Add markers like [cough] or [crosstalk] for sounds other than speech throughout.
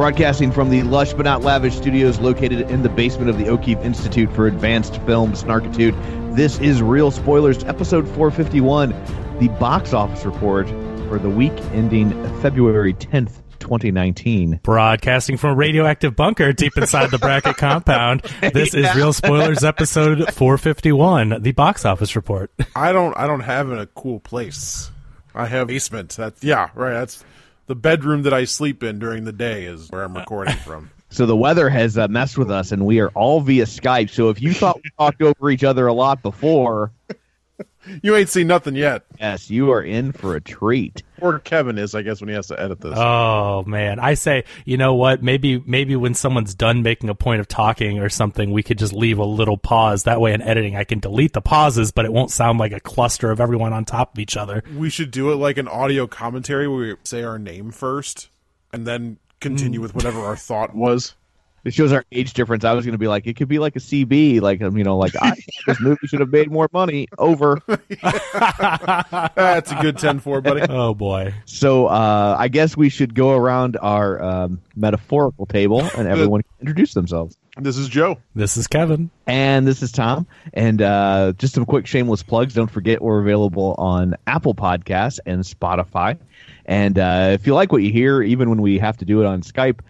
Broadcasting from the lush but not lavish studios located in the basement of the O'Keefe Institute for Advanced Film Snarkitude, this is Real Spoilers, episode 451, the box office report for the week ending February 10th, 2019. Broadcasting from a radioactive bunker deep inside the bracket [laughs] compound. This yeah. is Real Spoilers episode 451, the box office report. I don't I don't have a cool place. I have basement. That's yeah, right. That's the bedroom that I sleep in during the day is where I'm recording from. [laughs] So the weather has uh, messed with us, and we are all via Skype. So if you thought we talked over each other a lot before, [laughs] you ain't seen nothing yet. Yes, you are in for a treat. Or Kevin is, I guess, when he has to edit this. Oh man, I say, you know what? Maybe, maybe when someone's done making a point of talking or something, we could just leave a little pause. That way, in editing, I can delete the pauses, but it won't sound like a cluster of everyone on top of each other. We should do it like an audio commentary where we say our name first and then continue mm. with whatever our thought was. It shows our age difference. I was going to be like, it could be like a CB, like um, you know, like I, this movie should have made more money. Over. [laughs] That's a good 10-4, buddy. [laughs] Oh boy. So uh, I guess we should go around our um, metaphorical table and everyone introduce themselves. This is Joe. This is Kevin. And this is Tom. And uh, just some quick shameless plugs. Don't forget we're available on Apple Podcasts and Spotify. And uh, if you like what you hear, even when we have to do it on Skype,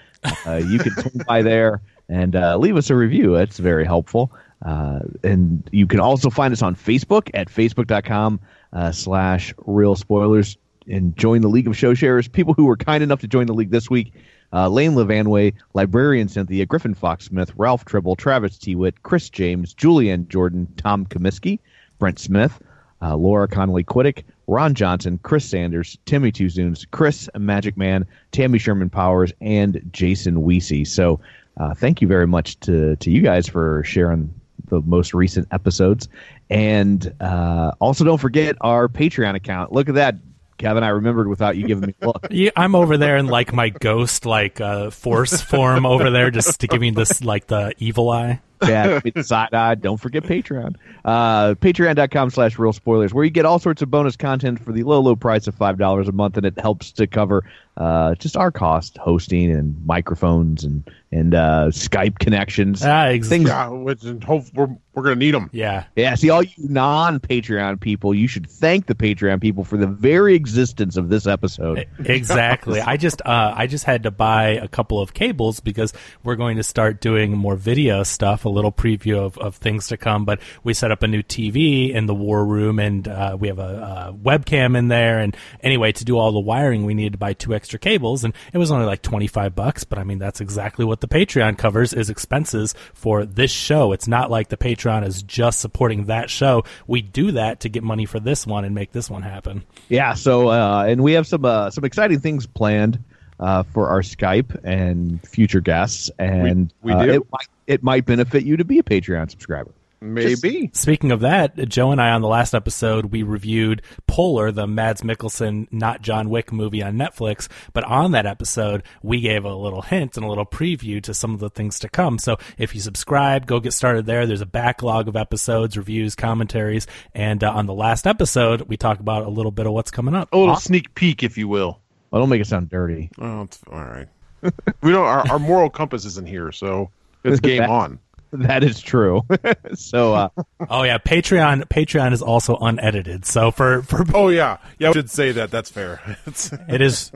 uh, you can swing by there and uh, leave us a review. It's very helpful. Uh, and you can also find us on Facebook at facebook.com uh, slash real spoilers and join the League of Show Sharers. People who were kind enough to join the league this week uh, Lane Levanway, Librarian Cynthia, Griffin Fox Smith, Ralph Tribble, Travis Tewitt, Chris James, Julianne Jordan, Tom Comiskey, Brent Smith, uh, Laura Connolly Quiddick, Ron Johnson, Chris Sanders, Timmy Tuzoons, Chris Magic Man, Tammy Sherman Powers, and Jason Weesey. So uh, thank you very much to, to you guys for sharing the most recent episodes. And uh, also, don't forget our Patreon account. Look at that. Kevin, I remembered without you giving me a look. [laughs] yeah, I'm over there in like my ghost like uh, force form over there just to give me this like the evil eye. Yeah, side eye. Don't forget Patreon. Uh, Patreon.com slash real spoilers, where you get all sorts of bonus content for the low, low price of $5 a month, and it helps to cover uh, just our cost hosting and microphones and and uh, Skype connections. Ah, exactly. Things. Yeah, which hope we're we're gonna need them. Yeah, yeah. See, all you non-Patreon people, you should thank the Patreon people for the very existence of this episode. Exactly. I just uh, I just had to buy a couple of cables because we're going to start doing more video stuff. A little preview of, of things to come. But we set up a new TV in the war room, and uh, we have a, a webcam in there. And anyway, to do all the wiring, we needed to buy two extra cables, and it was only like twenty five bucks. But I mean, that's exactly what the Patreon covers is expenses for this show. It's not like the Patreon is just supporting that show. We do that to get money for this one and make this one happen. Yeah. So, uh, and we have some uh, some exciting things planned. Uh, for our Skype and future guests, and we, we do. Uh, it, might, it might benefit you to be a Patreon subscriber. Maybe. Just speaking of that, Joe and I on the last episode we reviewed Polar, the Mads Mikkelsen not John Wick movie on Netflix. But on that episode, we gave a little hint and a little preview to some of the things to come. So if you subscribe, go get started there. There's a backlog of episodes, reviews, commentaries, and uh, on the last episode we talk about a little bit of what's coming up. A little sneak peek, if you will. Well, don't make it sound dirty. Oh, it's all right. [laughs] we don't. Our, our moral compass isn't here, so it's [laughs] game on. That is true. [laughs] so, uh, oh yeah, Patreon. Patreon is also unedited. So for for oh yeah, yeah, I should say that. That's fair. [laughs] it is.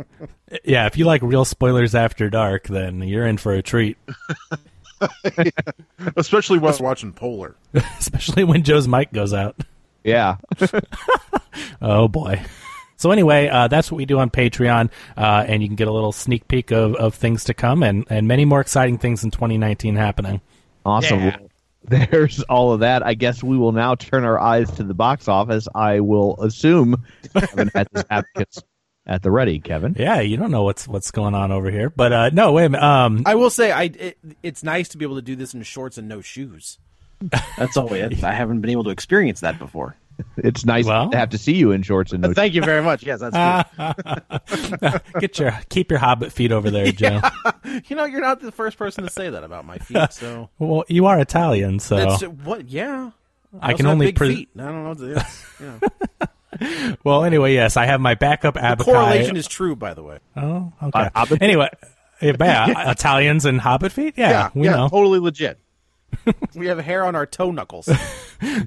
Yeah, if you like real spoilers after dark, then you're in for a treat. [laughs] Especially while watching Polar. especially when Joe's mic goes out. Yeah. Oh boy. So anyway, uh, that's what we do on Patreon, uh, and you can get a little sneak peek of, of things to come, and, and many more exciting things in 2019 happening. Awesome. Yeah. [laughs] There's all of that. I guess we will now turn our eyes to the box office. I will assume Kevin has his advocates at the ready. Kevin, Yeah, you don't know what's what's going on over here, but uh, no, wait a minute. Um, I will say, I it, it's nice to be able to do this in shorts and no shoes. That's all. I haven't been able to experience that before. [laughs] it's nice Well- to have to see you in shorts and no. Thank you very much. Yes, that's true. [laughs] get your keep your hobbit feet over there, [laughs] Joe. You know, you're not the first person to say that about my feet. So well, you are Italian, so that's what. Yeah, I also can only big pre- feet. I don't know. It's, you know. well. Anyway, yes, I have my backup The Abakai. correlation is true, by the way. Oh, okay. Uh, hobbit- anyway, yeah, yeah, Italians and hobbit feet. Yeah, we know. totally legit. [laughs] We have hair on our toe knuckles. [laughs]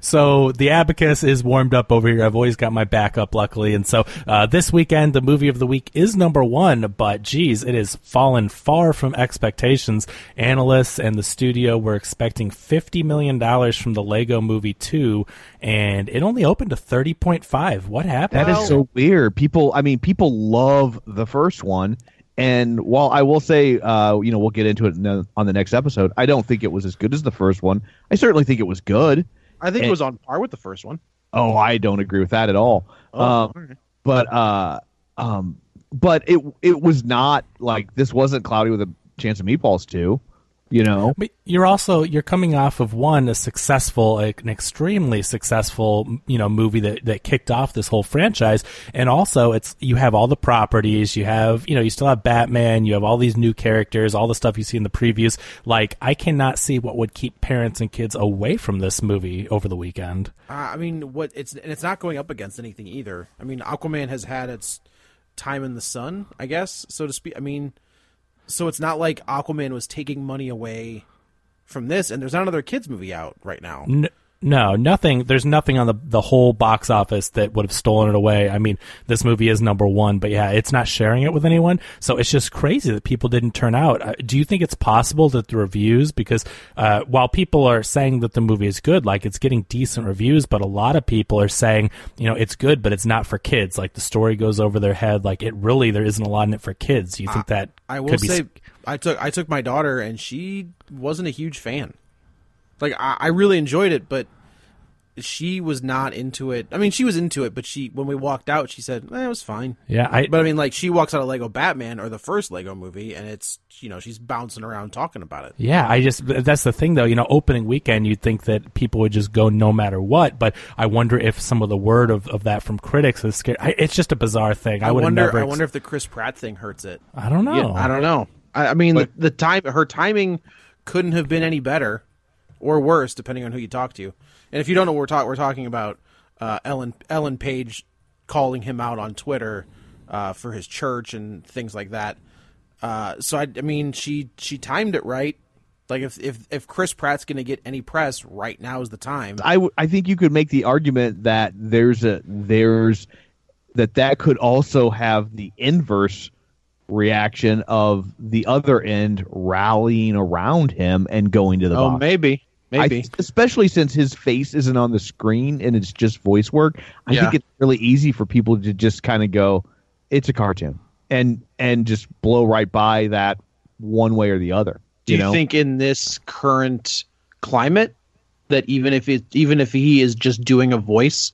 So the abacus is warmed up over here. I've always got my backup, luckily. And so uh, this weekend, the movie of the week is number one, but geez, it has fallen far from expectations. Analysts and the studio were expecting $50 million from the Lego movie 2, and it only opened to 30.5. What happened? That is so weird. People, I mean, people love the first one, and while I will say, uh, you know, we'll get into it in the, on the next episode. I don't think it was as good as the first one. I certainly think it was good. I think And- it was on par with the first one. Oh, I don't agree with that at all. Oh, um, all right. but uh, um, but it it was not like this wasn't cloudy with a chance of meatballs too. You know, But you're also you're coming off of one a successful, like, an extremely successful, you know, movie that that kicked off this whole franchise, and also it's you have all the properties, you have you know you still have Batman, you have all these new characters, all the stuff you see in the previews. Like I cannot see what would keep parents and kids away from this movie over the weekend. Uh, I mean, what it's and it's not going up against anything either. I mean, Aquaman has had its time in the sun, I guess, so to speak. I mean, so it's not like Aquaman was taking money away from this, and there's not another kids movie out right now. N- no, nothing. There's nothing on the the whole box office that would have stolen it away. I mean, this movie is number one, but yeah, it's not sharing it with anyone. So it's just crazy that people didn't turn out. Uh, do you think it's possible that the reviews, because uh, while people are saying that the movie is good, like it's getting decent reviews, but a lot of people are saying, you know, it's good, but it's not for kids. Like the story goes over their head. Like it really, there isn't a lot in it for kids. Do you think that I will be say, I took I took my daughter, and she wasn't a huge fan. Like I, I really enjoyed it, but she was not into it. I mean, she was into it, but she when we walked out, she said eh, it was fine. Yeah, I, But I mean, like she walks out of Lego Batman or the first Lego movie, and it's you know she's bouncing around talking about it. Yeah, I just that's the thing though. You know, opening weekend, you'd think that people would just go no matter what, but I wonder if some of the word of, of that from critics is scared. I, it's just a bizarre thing. I, I would wonder. never. I wonder if the Chris Pratt thing hurts it. I don't know. Yeah, I don't know. I, I mean, the, the time, her timing. Couldn't have been any better or worse, depending on who you talk to. And if you don't know what we're talking, we're talking about uh, Ellen Ellen Page calling him out on Twitter uh, for his church and things like that. Uh, so I, I mean, she she timed it right. Like if if if Chris Pratt's going to get any press, right now is the time. I, w- I think you could make the argument that there's a there's that that could also have the inverse reaction of the other end rallying around him and going to the Oh, box. maybe, I maybe. th- especially since his face isn't on the screen and it's just voice work. I Yeah. think it's really easy for people to just kind of go, "It's a cartoon," and and just blow right by that one way or the other. Do you know? think in this current climate that even if it even if he is just doing a voice,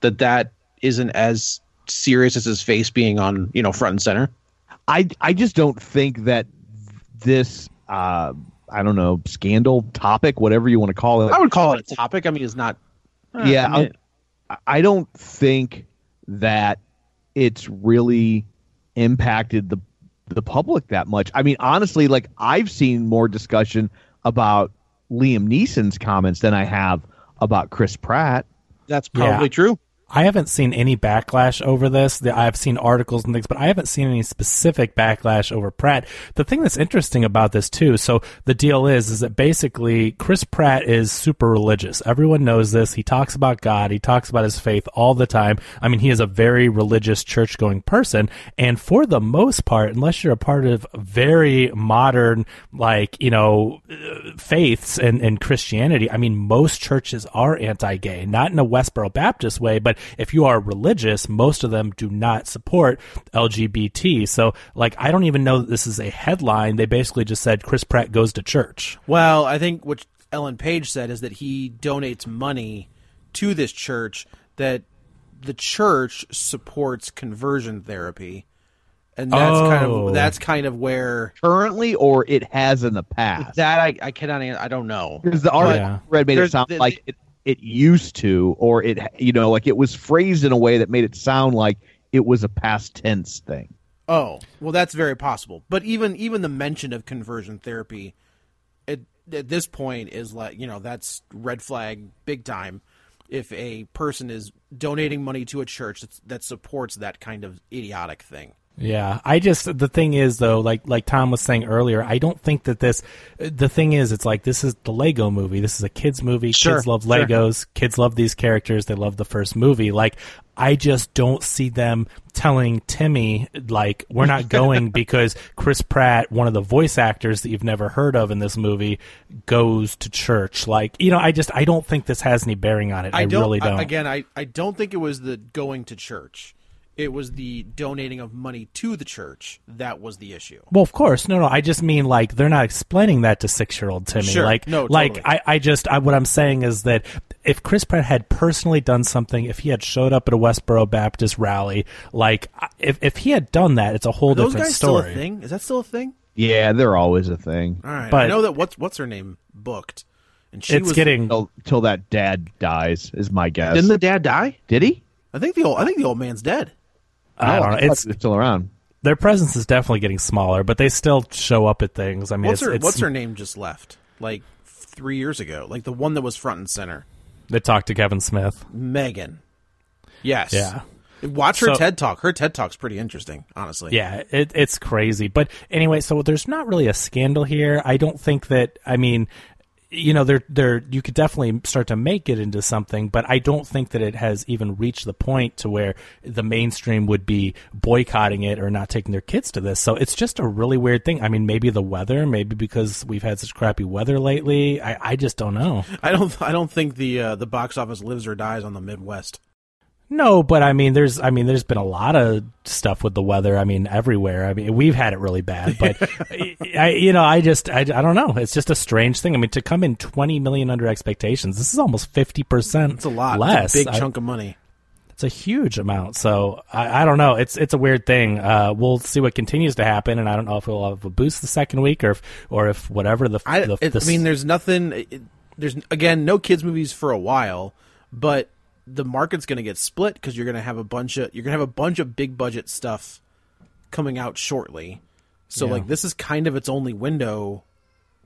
that that isn't as serious as his face being on you know front and center? I I just don't think that this uh I don't know scandal topic, whatever you want to call it. I would call it a topic. I mean, it's not. yeah, I mean, I, I don't think that it's really impacted the the public that much. I mean, honestly, like I've seen more discussion about Liam Neeson's comments than I have about Chris Pratt. that's probably Yeah. true. I haven't seen any backlash over this. I've seen articles and things, but I haven't seen any specific backlash over Pratt. The thing that's interesting about this too, so the deal is, is that basically Chris Pratt is super religious. Everyone knows this. He talks about God. He talks about his faith all the time. I mean, he is a very religious church going person. And for the most part, unless you're a part of very modern, like, you know, faiths and, and Christianity, I mean, most churches are anti-gay, not in a Westboro Baptist way, but if you are religious, most of them do not support LGBT. So, like, I don't even know that this is a headline. They basically just said Chris Pratt goes to church. Well, I think what Ellen Page said is that he donates money to this church that the church supports conversion therapy. And that's kind Oh. of that's kind of where Currently, or it has in the past. That I, I cannot. I don't know. Because the article Yeah. Read made it sound the- like it, it used to, or it, you know, like it was phrased in a way that made it sound like it was a past tense thing. Oh, well, that's very possible. But even even the mention of conversion therapy, at, at this point, is like you know that's red flag big time. If a person is donating money to a church that's, that supports that kind of idiotic thing, Yeah, I just the thing is though, like like Tom was saying earlier, I don't think that this. The thing is, it's like this is the Lego movie. This is a kids movie. Sure, kids love sure. Legos. Kids love these characters. They love the first movie. Like I just don't see them telling Timmy like we're not [laughs] going because Chris Pratt, one of the voice actors that you've never heard of in this movie, goes to church. Like you know, I just I don't think this has any bearing on it. I, don't, really I- don't. again, I I don't think it was the going to church. It was the donating of money to the church that was the issue. Well, of course, no, no. I just mean like they're not explaining that to six-year-old Timmy. Sure. Like, No, like. I, I just, I, what I'm saying is that if Chris Pratt had personally done something, if he had showed up at a Westboro Baptist rally, like if if he had done that, it's a whole Are those different guys still a thing? Is that still a thing? Yeah, they're always a thing. All right, but I know that what's what's her name booked, and she It's was getting Till, till that dad dies is my guess. Didn't the dad die? Did he? I think the old I think the old man's dead. I don't know. thought It's still around. their presence is definitely getting smaller, but they still show up at things. I mean, What's it's, her it's, What's her name just left? Like three years ago, like the one that was front and center, They talked to Kevin Smith. Megan. Yes. Yeah. Watch her So- TED talk. Her TED talk's pretty interesting, honestly. Yeah, it, it's crazy. But anyway, so there's not really a scandal here. I don't think that. I mean, you know, there, there, you could definitely start to make it into something, but I don't think that it has even reached the point to where the mainstream would be boycotting it or not taking their kids to this. So it's just a really weird thing. I mean, maybe the weather, maybe because we've had such crappy weather lately. I, I just don't know. I don't. I don't think the uh, the box office lives or dies on the Midwest. No, but I mean, there's, I mean, there's been a lot of stuff with the weather. I mean, everywhere. I mean, we've had it really bad, but [laughs] I, you know, I just, I, I don't know. It's just a strange thing. I mean, to come in 20 million under expectations, this is almost 50% It's a lot. less. It's a big I- chunk of money. it's a huge amount. So I, I don't know. It's, it's a weird thing. Uh, we'll see what continues to happen. And I don't know if it'll have a boost the second week or if, or if whatever the, I, the, it- the I mean, there's nothing. It, there's again no kids movies for a while, but the market's going to get split because you're going to have a bunch of you're going to have a bunch of big budget stuff coming out shortly. So Yeah. like this is kind of its only window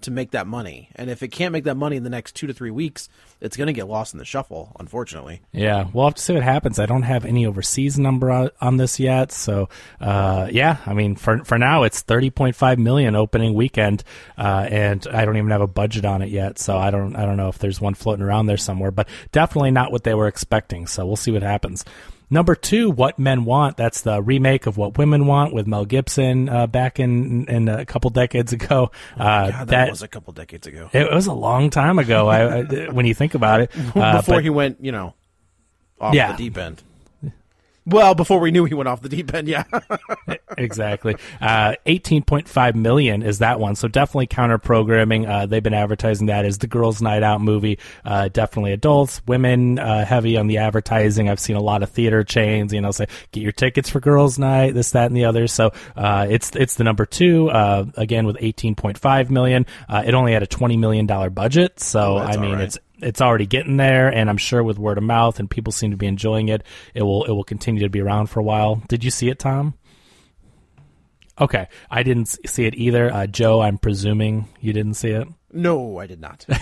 to make that money, and if it can't make that money in the next two to three weeks, it's going to get lost in the shuffle. Unfortunately, Yeah, we'll have to see what happens. I don't have any overseas number on, this yet, so uh, yeah. I mean, for for now, it's thirty point five million opening weekend, uh, and I don't even have a budget on it yet, so I don't I don't know if there's one floating around there somewhere, but definitely not what they were expecting. So we'll see what happens. Number two, What Men Want. That's the remake of What Women Want with Mel Gibson uh, back in in a couple decades ago. Uh, God, that, was a couple decades ago. it was a long time ago. I, I, when you think about it, [laughs] uh, before but- he went, you know, off Yeah. the deep end. Well, before we knew he went off the deep end, yeah. [laughs] exactly. Uh, 18.5 million is that one. So definitely counter programming. Uh, they've been advertising that as the girls' night out movie. Uh, definitely adults, women, uh, heavy on the advertising. I've seen a lot of theater chains, you know, say, get your tickets for girls' night, this, that, and the other. So, uh, it's, it's the number two, uh, again with 18.5 million. Uh, it only had a $20 million budget. So, Oh, I mean, right. it's, it's already getting there, and I'm sure with word of mouth and people seem to be enjoying it, it will it will continue to be around for a while. Did you see it, Tom? Okay, I didn't see it either. Uh, Joe, I'm presuming you didn't see it. No, I did not. [laughs]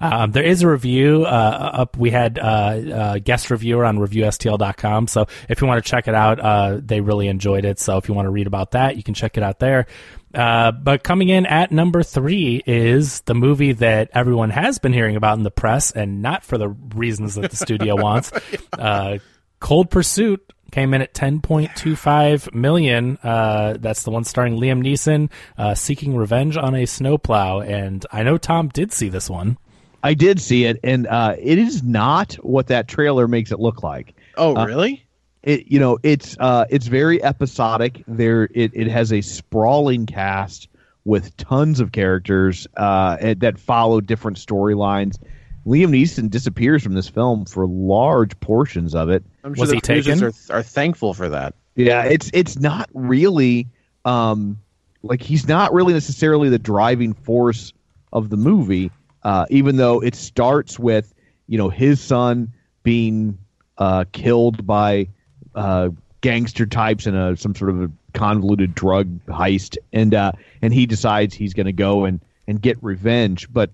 Um, there is a review uh, up. We had uh, a guest reviewer on reviewstl.com. So if you want to check it out, uh, they really enjoyed it. So if you want to read about that, you can check it out there. Uh, but coming in at number three is the movie that everyone has been hearing about in the press, and not for the reasons that the studio [laughs] wants. Uh, Cold Pursuit came in at 10.25 million. Uh, that's the one starring Liam Neeson, uh, seeking revenge on a snowplow. And I know Tom did see this one. I did see it, and uh, it is not what that trailer makes it look like. Oh, Uh, really? It you know it's uh, it's very episodic. There it, it has a sprawling cast with tons of characters uh, that follow different storylines. Liam Neeson disappears from this film for large portions of it. I'm sure Was the he producers taken? are, are thankful for that. Yeah, it's it's not really um like he's not really necessarily the driving force of the movie, uh, even though it starts with you know his son being uh, killed by uh, gangster types in a some sort of a convoluted drug heist, and uh, and he decides he's going to go and and get revenge. But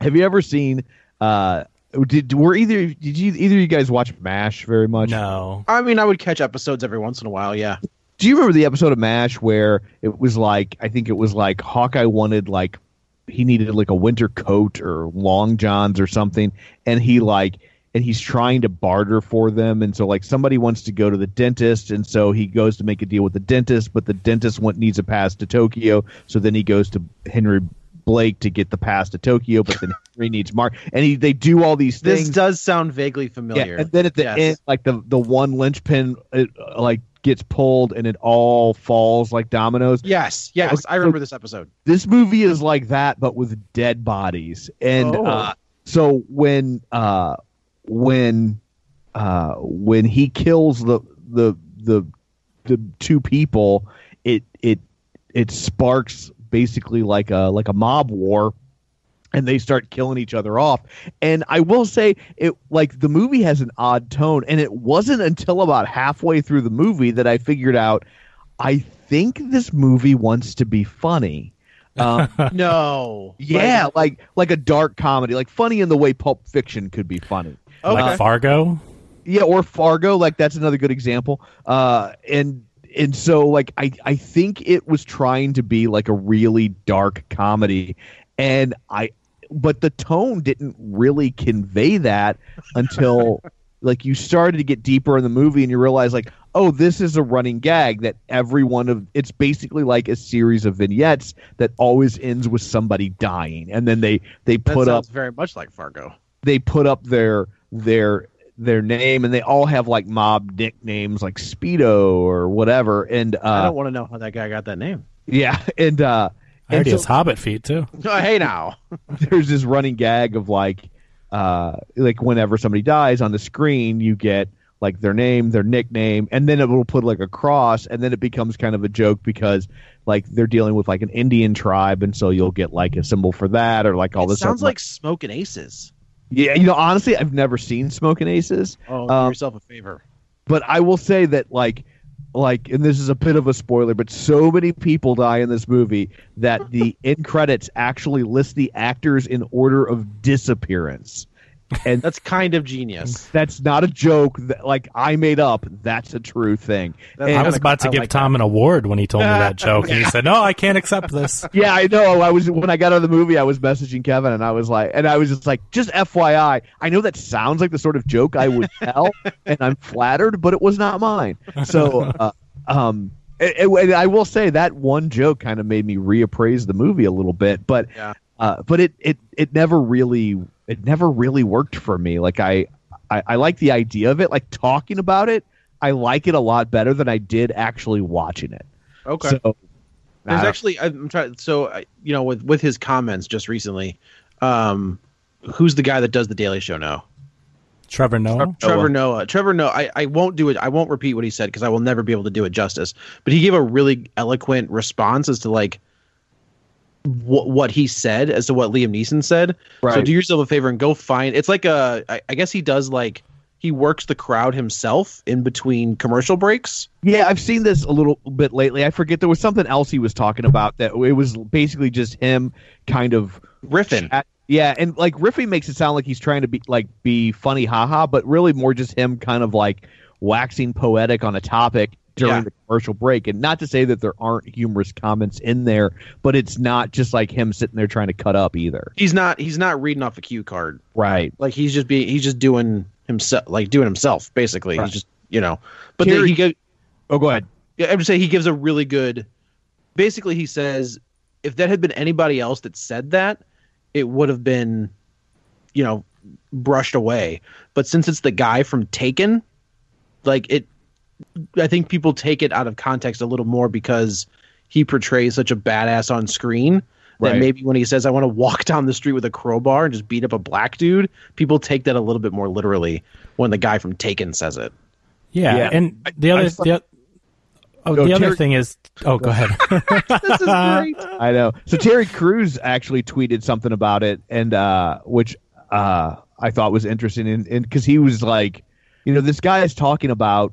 have you ever seen? Uh, did were either did you either of you guys watch Mash very much? No. I mean, I would catch episodes every once in a while. Yeah. do you remember the episode of MASH where it was like I think it was like Hawkeye wanted like he needed like a winter coat or long johns or something, and he like and he's trying to barter for them, and so like somebody wants to go to the dentist, and so he goes to make a deal with the dentist, but the dentist want, needs a pass to Tokyo, so then he goes to Henry. Blake to get the pass to Tokyo, but then [laughs] Henry needs Mark, and he, they do all these things. This does sound vaguely familiar. Yeah, and then at the Yes. end, like the the one linchpin, it, uh, like gets pulled and it all falls like dominoes. Yes, yes, Okay, I remember this episode. This movie is like that, but with dead bodies. And Oh. uh, so when uh, when uh, when he kills the the the the two people, it it it sparks basically like a like a mob war and they start killing each other off. And I will say it like the movie has an odd tone and it wasn't until about halfway through the movie that I figured out I think this movie wants to be funny. [laughs] Um, No. yeah, like like a dark comedy, like funny in the way Pulp Fiction could be funny. Like Fargo? Yeah, or Fargo, like that's another good example. Uh, and and so like I I think it was trying to be like a really dark comedy, and I but the tone didn't really convey that until [laughs] like you started to get deeper in the movie and you realize like oh this is a running gag that every one of it's basically like a series of vignettes that always ends with somebody dying and then they they put up very much like Fargo. they put up their their their name and they all have like mob nicknames like Speedo or whatever and I uh don't want to know how that guy got that name. yeah [laughs] and uh I heard and he so has Hobbit feet too. [laughs] Oh, hey now. [laughs] there's this running gag of like uh like whenever somebody dies on the screen you get like their name their nickname and then it will put like a cross and then it becomes kind of a joke because like they're dealing with like an Indian tribe and so you'll get like a symbol for that or like all it this sounds stuff. like Smoking Aces. Yeah you know honestly I've never seen Smoking Aces Oh, do Um, yourself a favor. but I will say that like like and this is a bit of a spoiler but so many people die in this movie that the [laughs] end credits actually list the actors in order of disappearance and That's kind of genius. [laughs] that's not a joke that like I made up that's a true thing And- I was about to I give like Tom an award when he told me that [laughs] joke, and he said, "No, I can't accept this." [laughs] yeah I know I was when I got out of the movie I was messaging Kevin and I was like and I was just like just FYI I know that sounds like the sort of joke I would tell and I'm flattered but it was not mine so uh, um it, it- and I will say that one joke kind of made me reappraise the movie a little bit but Yeah. uh, but it, it it never really it never really worked for me like I, I I like the idea of it like talking about it I like it a lot better than I did actually watching it Okay. so There's I actually I'm trying. So you know, with with his comments just recently, um, who's the guy that does the Daily Show now? Trevor Noah. Trevor Noah. Trevor Noah. I, I won't do it. I won't repeat what he said because I will never be able to do it justice. But he gave a really eloquent response as to like what what he said as to what Liam Neeson said. So do yourself a favor and go find. It's like a. I, I guess he does like he works the crowd himself in between commercial breaks. Yeah, I've seen this a little bit lately. I forget there was something else he was talking about that it was basically just him kind of riffing. Chat. Yeah, and like riffing makes it sound like he's trying to be like be funny, haha, but really more just him kind of like waxing poetic on a topic during Yeah. the commercial break. And not to say that there aren't humorous comments in there, but it's not just like him sitting there trying to cut up either. He's not he's not reading off a cue card. Right. Like he's just being he's just doing himself like doing himself basically. Right. He's just you know. But then he go, Oh, go ahead. Yeah, I'm just saying he gives a really good. Basically, he says if that had been anybody else that said that, it would have been, you know, brushed away. But since it's the guy from Taken, like it, I think people take it out of context a little more because he portrays such a badass on screen. That Right. maybe when he says, "I want to walk down the street with a crowbar and just beat up a black dude," people take that a little bit more literally when the guy from Taken says it. Yeah, Yeah. and the other, I- the, o- oh, No, the other Terry- thing is, oh, go ahead. [laughs] this is great. [laughs] I know. So Terry Crews actually tweeted something about it, and uh, which uh, I thought was interesting, and because he was like, you know, this guy is talking about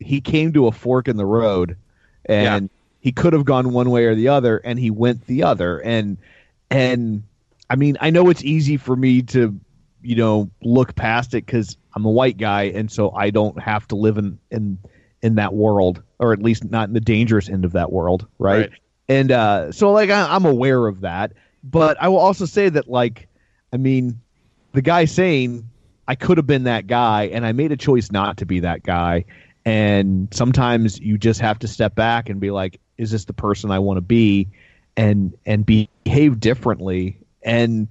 he came to a fork in the road, and he could have gone one way or the other, and he went the other, and and I mean, I know it's easy for me to, you know, look past it because I'm a white guy, and so I don't have to live in in in that world, or at least not in the dangerous end of that world, right? Right. And uh, so, like, I, I'm aware of that, but I will also say that, like, I mean, the guy saying I could have been that guy, and I made a choice not to be that guy. And sometimes you just have to step back and be like, "Is this the person I want to be?" and and behave differently. And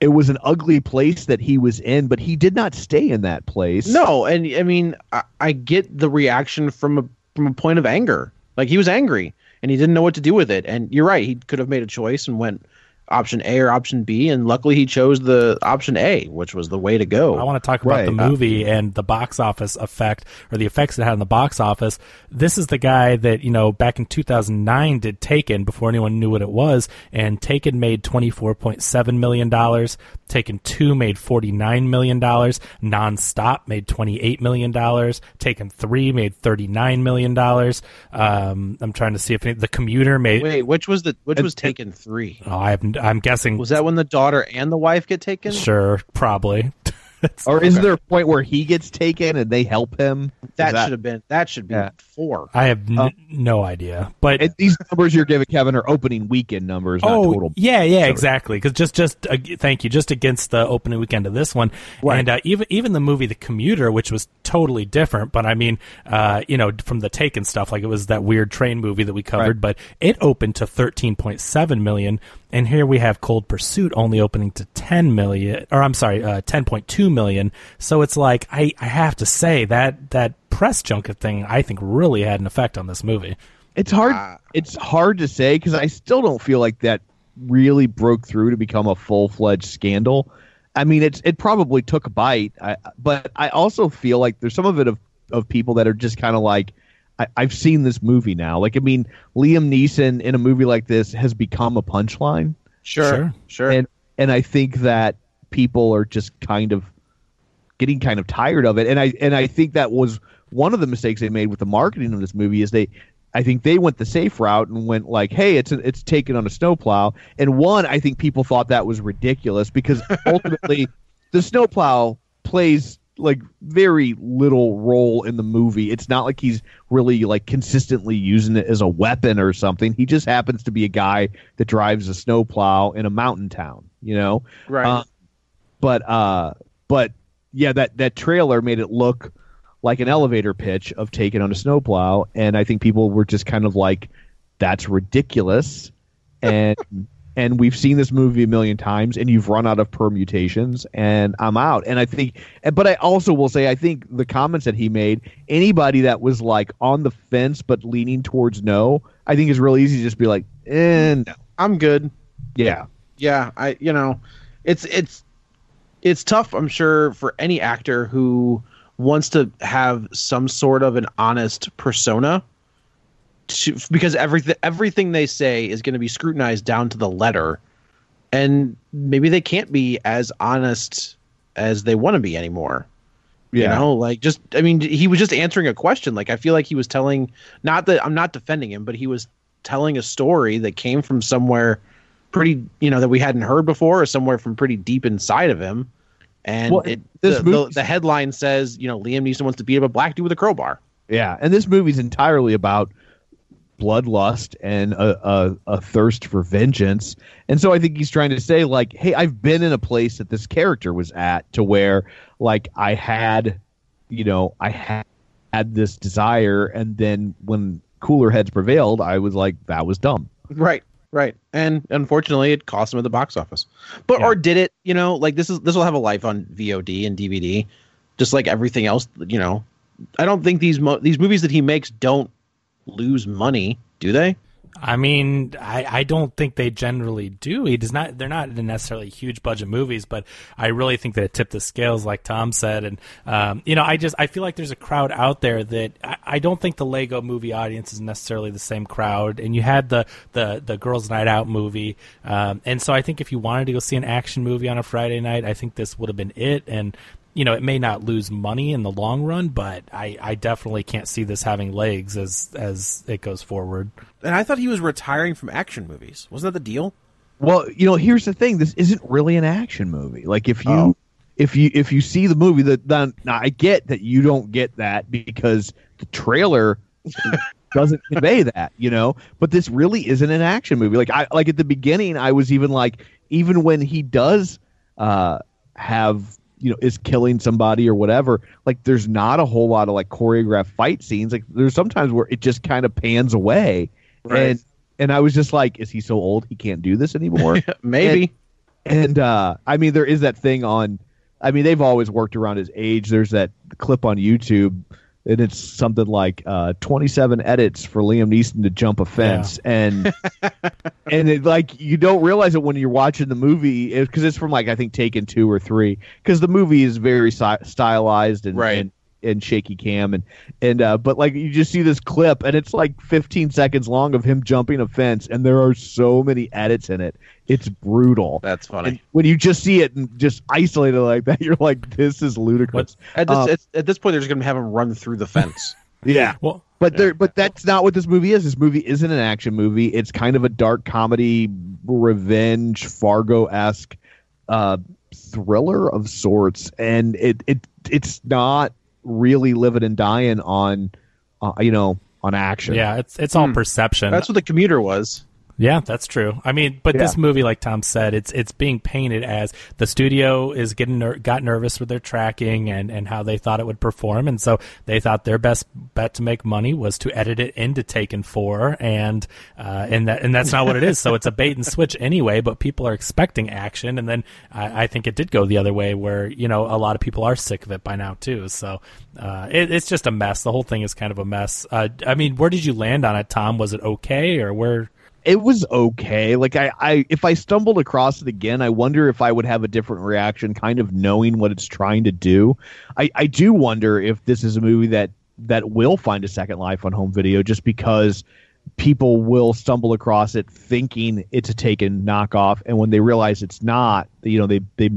it was an ugly place that he was in, but he did not stay in that place. No, and I mean, I, I get the reaction from a from a point of anger. Like he was angry and he didn't know what to do with it. And you're right, he could have made a choice and went option A or option B, and luckily he chose the option A, which was the way to go. I want to talk about the Right. Uh, movie and the box office effect or the effects it had on the box office. This is the guy that, you know, back in 2009 did Taken before anyone knew what it was. And Taken made $24.7 million. Taken 2 made $49 million. Nonstop made $28 million. Taken 3 made $39 million. Um, I'm trying to see if any, the commuter made. Wait, which was the which was taken three? Oh, I have, I'm guessing. Was that when the daughter and the wife get taken? Sure, probably. [laughs] Or is there a point where he gets taken and they help him? That, Is that- should have been that should be Yeah. four. I have n- Oh. no idea, but And these numbers you're giving Kevin are opening weekend numbers, not oh total. yeah, yeah, exactly. Because just just uh, thank you, just against the opening weekend of this one, and uh, even even the movie The Commuter, which was totally different. But I mean, uh, you know, from the Taken stuff, like it was that weird train movie that we covered, but it opened to thirteen point seven million. And here we have Cold Pursuit only opening to 10 million, or I'm sorry, uh, 10.2 million. So it's like, I, I have to say that, that press junket thing, I think really had an effect on this movie. It's hard. it's hard to say because I still don't feel like that really broke through to become a full fledged scandal. I mean, it's it probably took a bite, I, but I also feel like there's some of it of of people that are just kind of like, I, I've seen this movie now. Like, I mean, Liam Neeson in a movie like this has become a punchline, Sure, Sure. sure. and and I think that people are just kind of getting kind of tired of it. And I and I think that was one of the mistakes they made with the marketing of this movie is they I think they went the safe route and went like, "Hey, it's it's taken on a snowplow." And one, I think people thought that was ridiculous because [laughs] ultimately, the snowplow plays like very little role in the movie. It's not like he's really like consistently using it as a weapon or something. He just happens to be a guy that drives a snowplow in a mountain town, you know. right. Uh, but uh, but yeah, that that trailer made it look like an elevator pitch of taking on a snowplow, and I think people were just kind of like, "That's ridiculous," and [laughs] and we've seen this movie a million times, and you've run out of permutations, and I'm out. And I think, but I also will say, I think the comments that he made, anybody that was like on the fence but leaning towards no, I think is real easy to just be like, eh, no, I'm good. yeah, yeah i you know it's it's it's tough i'm sure for any actor who wants to have some sort of an honest persona to, because everything everything they say is going to be scrutinized down to the letter and maybe they can't be as honest as they want to be anymore You Yeah. know, like just I mean, he was just answering a question. Like I feel like he was telling not that I'm not defending him, but he was telling a story that came from somewhere pretty, you know, that we hadn't heard before, or somewhere from pretty deep inside of him. And Well, it, this the, the, the headline says, you know, Liam Neeson wants to beat up a black dude with a crowbar. Yeah, and this movie's entirely about bloodlust and a, a, a thirst for vengeance. And so I think he's trying to say, like, hey, I've been in a place that this character was at to where, like, I had, you know, I had, had this desire, and then when cooler heads prevailed, I was like, that was dumb. Right, right. And unfortunately, it cost him at the box office. But Yeah. or did it? You know, like this is this will have a life on VOD and DVD, just like everything else. You know, I don't think these mo- these movies that he makes don't lose money, do they? I mean, I, I don't think they generally do. He does not. They're not necessarily huge budget movies, but I really think that it tipped the scales, like Tom said. And um, you know, I just I feel like there's a crowd out there that I, I don't think the Lego Movie audience is necessarily the same crowd. And you had the the the Girls Night Out movie, um, and so I think if you wanted to go see an action movie on a Friday night, I think this would have been it. And you know, it may not lose money in the long run, but I, I definitely can't see this having legs as as it goes forward. And I thought he was retiring from action movies. Wasn't that the deal? Well, you know, here's the thing: this isn't really an action movie. Like if you if you if you see the movie, that then now I get that you don't get that because the trailer [laughs] doesn't convey that, you know. But this really isn't an action movie. Like I like at the beginning, I was even like, even when he does uh have you know is killing somebody or whatever like there's not a whole lot of like choreographed fight scenes like there's sometimes where it just kind of pans away Right. and and i was just like is he so old he can't do this anymore [laughs] Maybe. and uh i mean there is that thing on i mean they've always worked around his age there's that clip on youtube and it's something like uh 27 edits for liam neeson to jump a fence and [laughs] and it like you don't realize it when you're watching the movie because it's from like i think taken two or three because the movie is very si- stylized and, Right. and and shaky cam and and uh but like you just see this clip and it's like 15 seconds long of him jumping a fence and there are so many edits in it it's brutal That's funny. and when you just see it and just isolated like that [laughs] you're like this is ludicrous At this, Uh, at, at this point, they're just going to have him run through the fence. [laughs] yeah Well, but there, but that's not what this movie is. This movie isn't an action movie. It's kind of a dark comedy, revenge, Fargo esque uh, thriller of sorts, and it it it's not really living and dying on, uh, you know, on action. Yeah, it's it's all perception. That's what the commuter was. Yeah, that's true. I mean, but this movie, like Tom said, it's it's being painted as the studio is getting ner- got nervous with their tracking and and how they thought it would perform, and so they thought their best bet to make money was to edit it into Taken Four, and uh, and that and that's not what it is. So it's a bait and switch anyway. But people are expecting action, and then I, I think it did go the other way, where you know a lot of people are sick of it by now too. So uh, it, it's just a mess. The whole thing is kind of a mess. Uh, I mean, where did you land on it, Tom? Was it okay, or where? It was okay. Like I, I, if I stumbled across it again, I wonder if I would have a different reaction, kind of knowing what it's trying to do. I, I do wonder if this is a movie that that will find a second life on home video, just because people will stumble across it thinking it's a taken knockoff, and when they realize it's not, you know, they they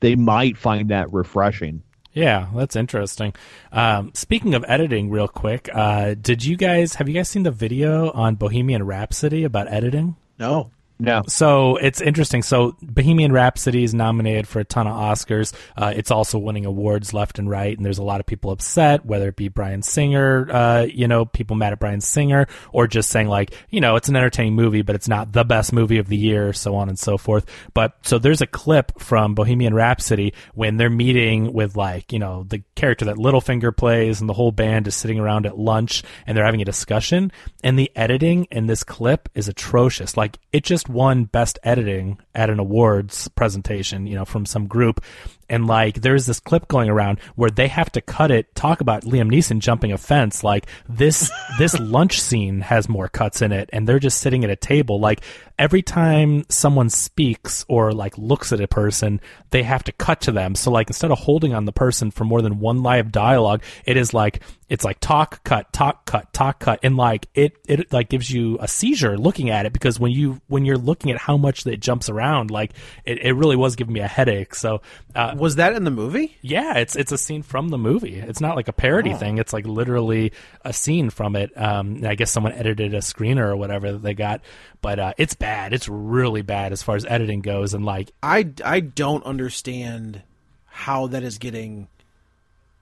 they might find that refreshing. Yeah, that's interesting. Um, speaking of editing, real quick, uh, did you guys have you guys seen the video on Bohemian Rhapsody about editing? No. No, So it's interesting. So Bohemian Rhapsody is nominated for a ton of Oscars. Uh, it's also winning awards left and right, and there's a lot of people upset, whether it be Bryan Singer, uh, you know, people mad at Bryan Singer, or just saying like, you know, it's an entertaining movie, but it's not the best movie of the year, so on and so forth. But so there's a clip from Bohemian Rhapsody when they're meeting with like, you know, the character that Littlefinger plays, and the whole band is sitting around at lunch, and they're having a discussion, and the editing in this clip is atrocious. Like it just won best editing at an awards presentation, you know, from some group. And like there's this clip going around where they have to cut it, talk about Liam Neeson jumping a fence. Like this [laughs] this lunch scene has more cuts in it and they're just sitting at a table. Like every time someone speaks or like looks at a person, they have to cut to them. So like instead of holding on the person for more than one line of dialogue, it is like it's like talk, cut, talk, cut, talk, cut, and like it it like gives you a seizure looking at it because when you when you're looking at how much that it jumps around, like it, it really was giving me a headache. So uh, Was that in the movie? yeah, it's it's a scene from the movie. It's not like a parody thing. It's like literally a scene from it. Um, I guess someone edited a screener or whatever that they got, but uh, it's bad. It's really bad as far as editing goes. And like, I, I don't understand how that is getting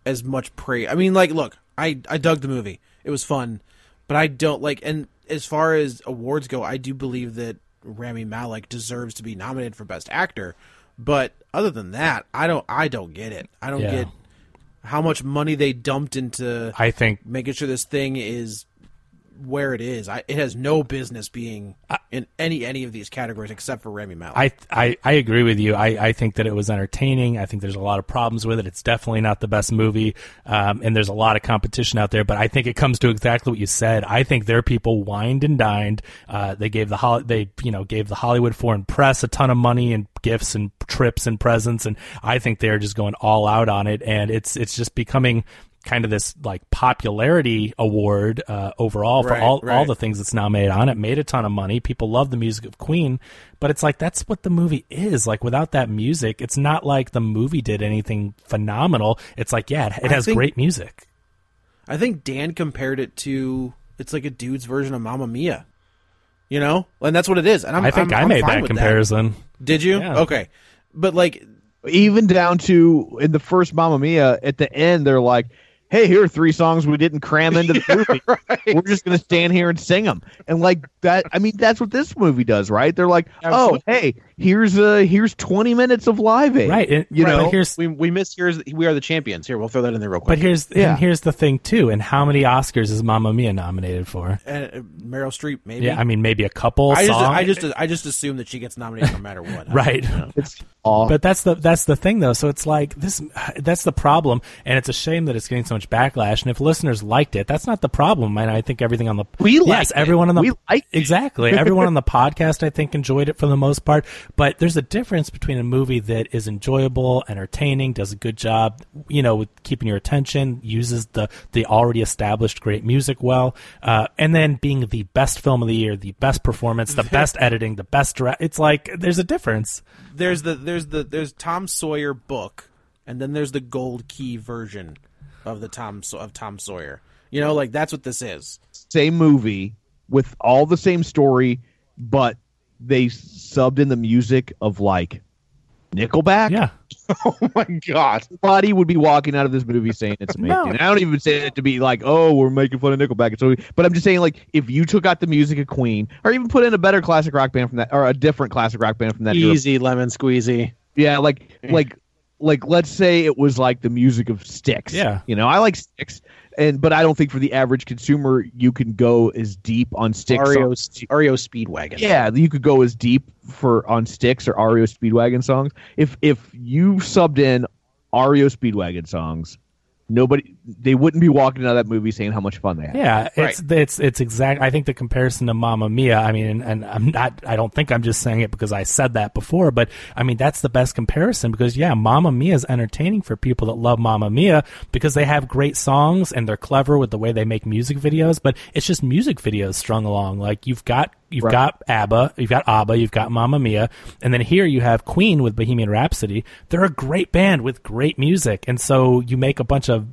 as much praise. I mean, like, look, I, I dug the movie. It was fun, but I don't like. And as far as awards go, I do believe that Rami Malek deserves to be nominated for Best Actor. But other than that, I don't. I don't get it. I don't Yeah. get how much money they dumped into I think making sure this thing is where it is. I, it has no business being in any any of these categories except for Rami Malek. I, I I agree with you. I, I think that it was entertaining. I think there's a lot of problems with it. It's definitely not the best movie, um, and there's a lot of competition out there. But I think it comes to exactly what you said. I think their people wined and dined. Uh, they gave the Hol- they you know gave the Hollywood foreign press a ton of money and gifts and trips and presents, and I think they're just going all out on it. And it's it's just becoming kind of this like popularity award uh, overall for Right, all all right. the things that's now made on it. Made a ton of money. People love the music of Queen, but it's like that's what the movie is. Like without that music, it's not like the movie did anything phenomenal. It's like yeah, it, it has think- great music. I think Dan compared it to it's like a dude's version of Mamma Mia. You know, and that's what it is. And I'm, i think I'm- i I'm made fine that with comparison. Did you? Yeah. Okay, but like, even down to in the first Mamma Mia, at the end, they're like, "Hey, here are three songs we didn't cram into the [laughs] movie. We're just going to stand here and sing them." And like that, I mean, that's what this movie does, right? They're like, "Oh, hey, here's uh here's twenty minutes of live aid, Right, it- you right, know, here's We we missed here's we are the champions. Here, we'll throw that in there real quick. but quick. here's Yeah. and here's the thing too. And how many Oscars is Mamma Mia nominated for? uh, Meryl Streep maybe. Yeah, I mean maybe a couple. I just, I just, I just assume that she gets nominated no matter what. [laughs] right. it's But that's the that's the thing though. So it's like this that's the problem and it's a shame that it's getting so much backlash and if listeners liked it, that's not the problem. And I think everything on the We Yes, everyone on the We liked it. Exactly. [laughs] Everyone on the podcast I think enjoyed it for the most part, but there's a difference between a movie that is enjoyable, entertaining, does a good job, you know, with keeping your attention, uses the the already established great music well, uh, and then being the best film of the year, the best performance, the [laughs] best editing, the best direct. It's like there's a difference. There's the, there's the, there's Tom Sawyer book, and then there's the Gold Key version of the Tom of Tom Sawyer. You know, like that's what this is. same movie with all the same story, but they subbed in the music of like Nickelback. Yeah. [laughs] oh my god! Somebody would be walking out of this movie saying it's amazing. No. And I don't even say it to be like, oh, we're making fun of Nickelback. So, but I'm just saying, like, if you took out the music of Queen, or even put in a better classic rock band from that, or a different classic rock band from that era, Easy lemon squeezy. yeah, like, like, like, let's say it was like the music of Styx. Yeah. you know, I like Styx, and but I don't think for the average consumer you can go as deep on Styx. REO, songs. REO Speedwagon. Yeah, you could go as deep for on Styx or REO Speedwagon songs. If if you subbed in REO Speedwagon songs, nobody they wouldn't be walking out of that movie saying how much fun they had. Yeah, it's it's it's exact. I think the comparison to Mamma Mia. I mean, and, and I'm not. I don't think I'm just saying it because I said that before. But I mean, that's the best comparison because yeah, Mamma Mia is entertaining for people that love Mamma Mia because they have great songs and they're clever with the way they make music videos. But it's just music videos strung along. Like you've got you've Right. got ABBA, you've got ABBA, you've got Mamma Mia, and then here you have Queen with Bohemian Rhapsody. They're a great band with great music, and so you make a bunch of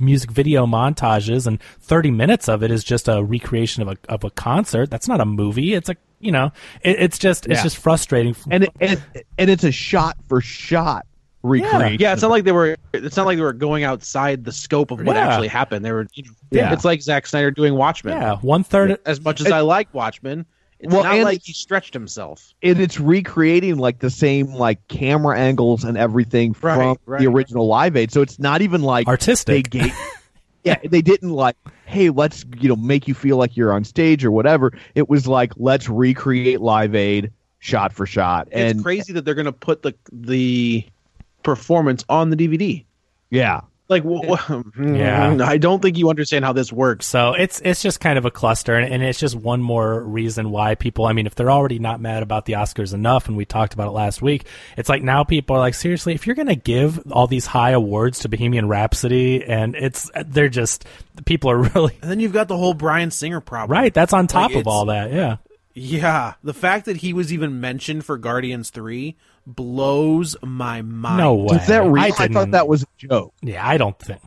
music video montages, and 30 minutes of it is just a recreation of a of a concert. That's not a movie. It's a you know, it, it's just it's Yeah. just frustrating. And it, and and it's a shot for shot recreation. Yeah, it's not like they were. It's not like they were going outside the scope of what Yeah. actually happened. They were. You know, Yeah. It's like Zack Snyder doing Watchmen. yeah, one third. As much as I like Watchmen, it's Well, not and- like he stretched himself. and it's recreating like the same like camera angles and everything Right, from right. the original Live Aid. So it's not even like Artistic. They gave, [laughs] yeah, they didn't like, hey, let's you know make you feel like you're on stage or whatever. It was like let's recreate Live Aid shot for shot, And It's and crazy that they're going to put the the performance on the DVD. yeah, Like, wh- wh- Yeah. [laughs] Mm-hmm. I don't think you understand how this works. So it's it's just kind of a cluster, and, and it's just one more reason why people. I mean, if they're already not mad about the Oscars enough, and we talked about it last week, it's like now people are like, seriously, if you're going to give all these high awards to Bohemian Rhapsody, and it's they're just people are [laughs] really And then you've got the whole Bryan Singer problem. right. That's on top Like, of all that. Yeah. Yeah, the fact that he was even mentioned for Guardians Three blows my mind. No way. Is that real? I I, thought that was a joke. Yeah, I don't think.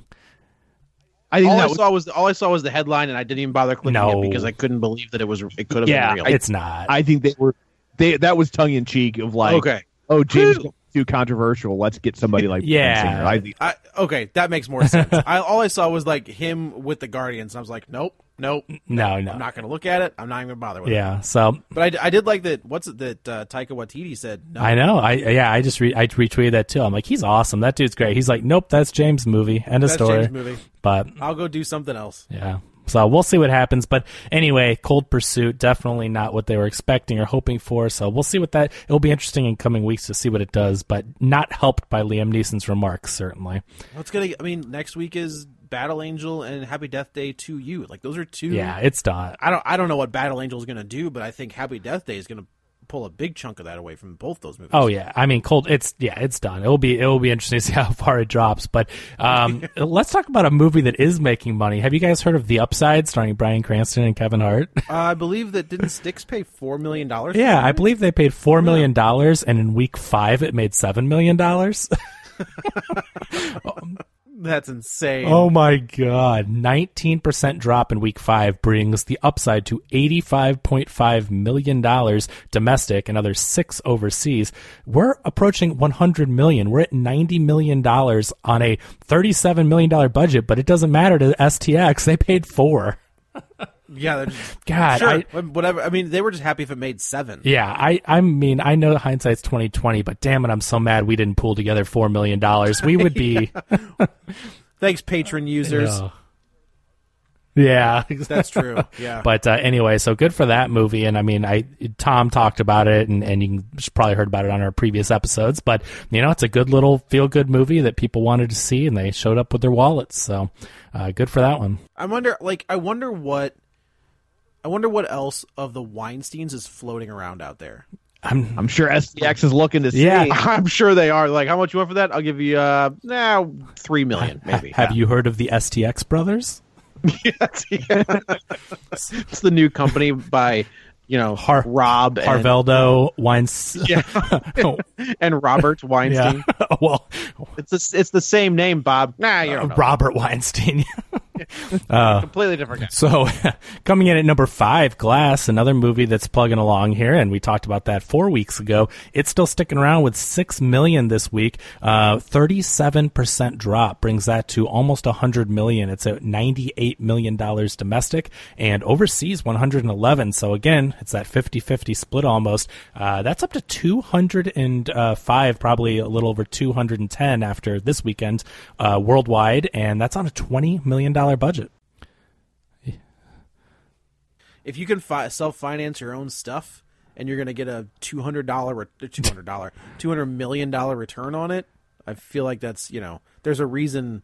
I think All that I was, saw was all I saw was the headline, and I didn't even bother clicking No. it because I couldn't believe that it was it could have Yeah, been real. It's not. I think they were they that was tongue in cheek of like okay. oh James Whew. too controversial. Let's get somebody like Yeah. I I, okay, that makes more sense. [laughs] I, all I saw was like him with the Guardians. And I was like, nope, nope, no, no. I'm not going to look at it. I'm not even going to bother with it. yeah. So But I, I did like that. What's it that uh, Taika Waititi said? No, I know. I yeah. I just re- I retweeted that too. I'm like, he's awesome. That dude's great. He's like, nope, that's James' movie. End of that's story. James' movie. But I'll go do something else. Yeah. So we'll see what happens. But anyway, Cold Pursuit, definitely not what they were expecting or hoping for. So we'll see what that, it'll be interesting in coming weeks to see what it does, but not helped by Liam Neeson's remarks, certainly. What's gonna? I mean, next week is Battle Angel and Happy Death Day to you. Like those are two. Yeah, it's done. I don't. I don't know what Battle Angel is gonna do, but I think Happy Death Day is gonna pull a big chunk of that away from both those movies. Oh yeah, I mean, Cold. It's yeah, it's done. It'll be it'll be interesting to see [laughs] how far it drops. But um, [laughs] let's talk about a movie that is making money. Have you guys heard of The Upside, starring Bryan Cranston and Kevin Hart? Uh, I believe that didn't STX pay four million dollars? yeah, I believe they paid four million dollars, and in week five it made seven million dollars. [laughs] that's insane. Oh my god. 19% drop in week 5 brings the upside to 85.5 million dollars domestic and other 6 overseas. We're approaching 100 million. We're at 90 million dollars on a 37 million dollar budget, but it doesn't matter to STX. They paid 4. [laughs] yeah, they're just, [laughs] God, sure, I- whatever. I mean, they were just happy if it made seven. Yeah, I I mean, I know hindsight's 2020, but damn it, I'm so mad we didn't pull together 4 million dollars. We would be [laughs] Thanks, patron users. Yeah, That's true. [laughs] Yeah. But uh, anyway, so good for that movie. And I mean, I Tom talked about it, and, and you probably heard about it on our previous episodes. But you know, it's a good little feel good movie that people wanted to see, and they showed up with their wallets. So uh, good for that one. I wonder, like, I wonder what, I wonder what else of the Weinstein's is floating around out there. I'm sure STX is looking to see. Yeah. [laughs] I'm sure they are. Like, how much you want for that? I'll give you uh now three million, maybe. Have you heard of the STX brothers? Yes, [laughs] yeah. it's the new company by you know Har- Rob and, Harveldo Weinstein. yeah. [laughs] and Robert Weinstein. yeah. well, It's the, it's the same name, Bob. Nah, you don't. Robert Weinstein. [laughs] completely different guy. So, [laughs] coming in at number five, Glass, another movie that's plugging along here, and we talked about that four weeks ago. It's still sticking around with six million this week. Uh, Thirty-seven percent drop brings that to almost a hundred million. It's at ninety-eight million dollars domestic and overseas one hundred and eleven. So again, it's that 50-50 split almost. Uh, that's up to two hundred and five, probably a little over two hundred and ten after this weekend uh, worldwide, and that's on a twenty million dollar budget. If you can fi- self finance your own stuff and you're going to get a two hundred dollar, uh, two hundred dollar, two hundred million dollar return on it, I feel like that's you know, there's a reason.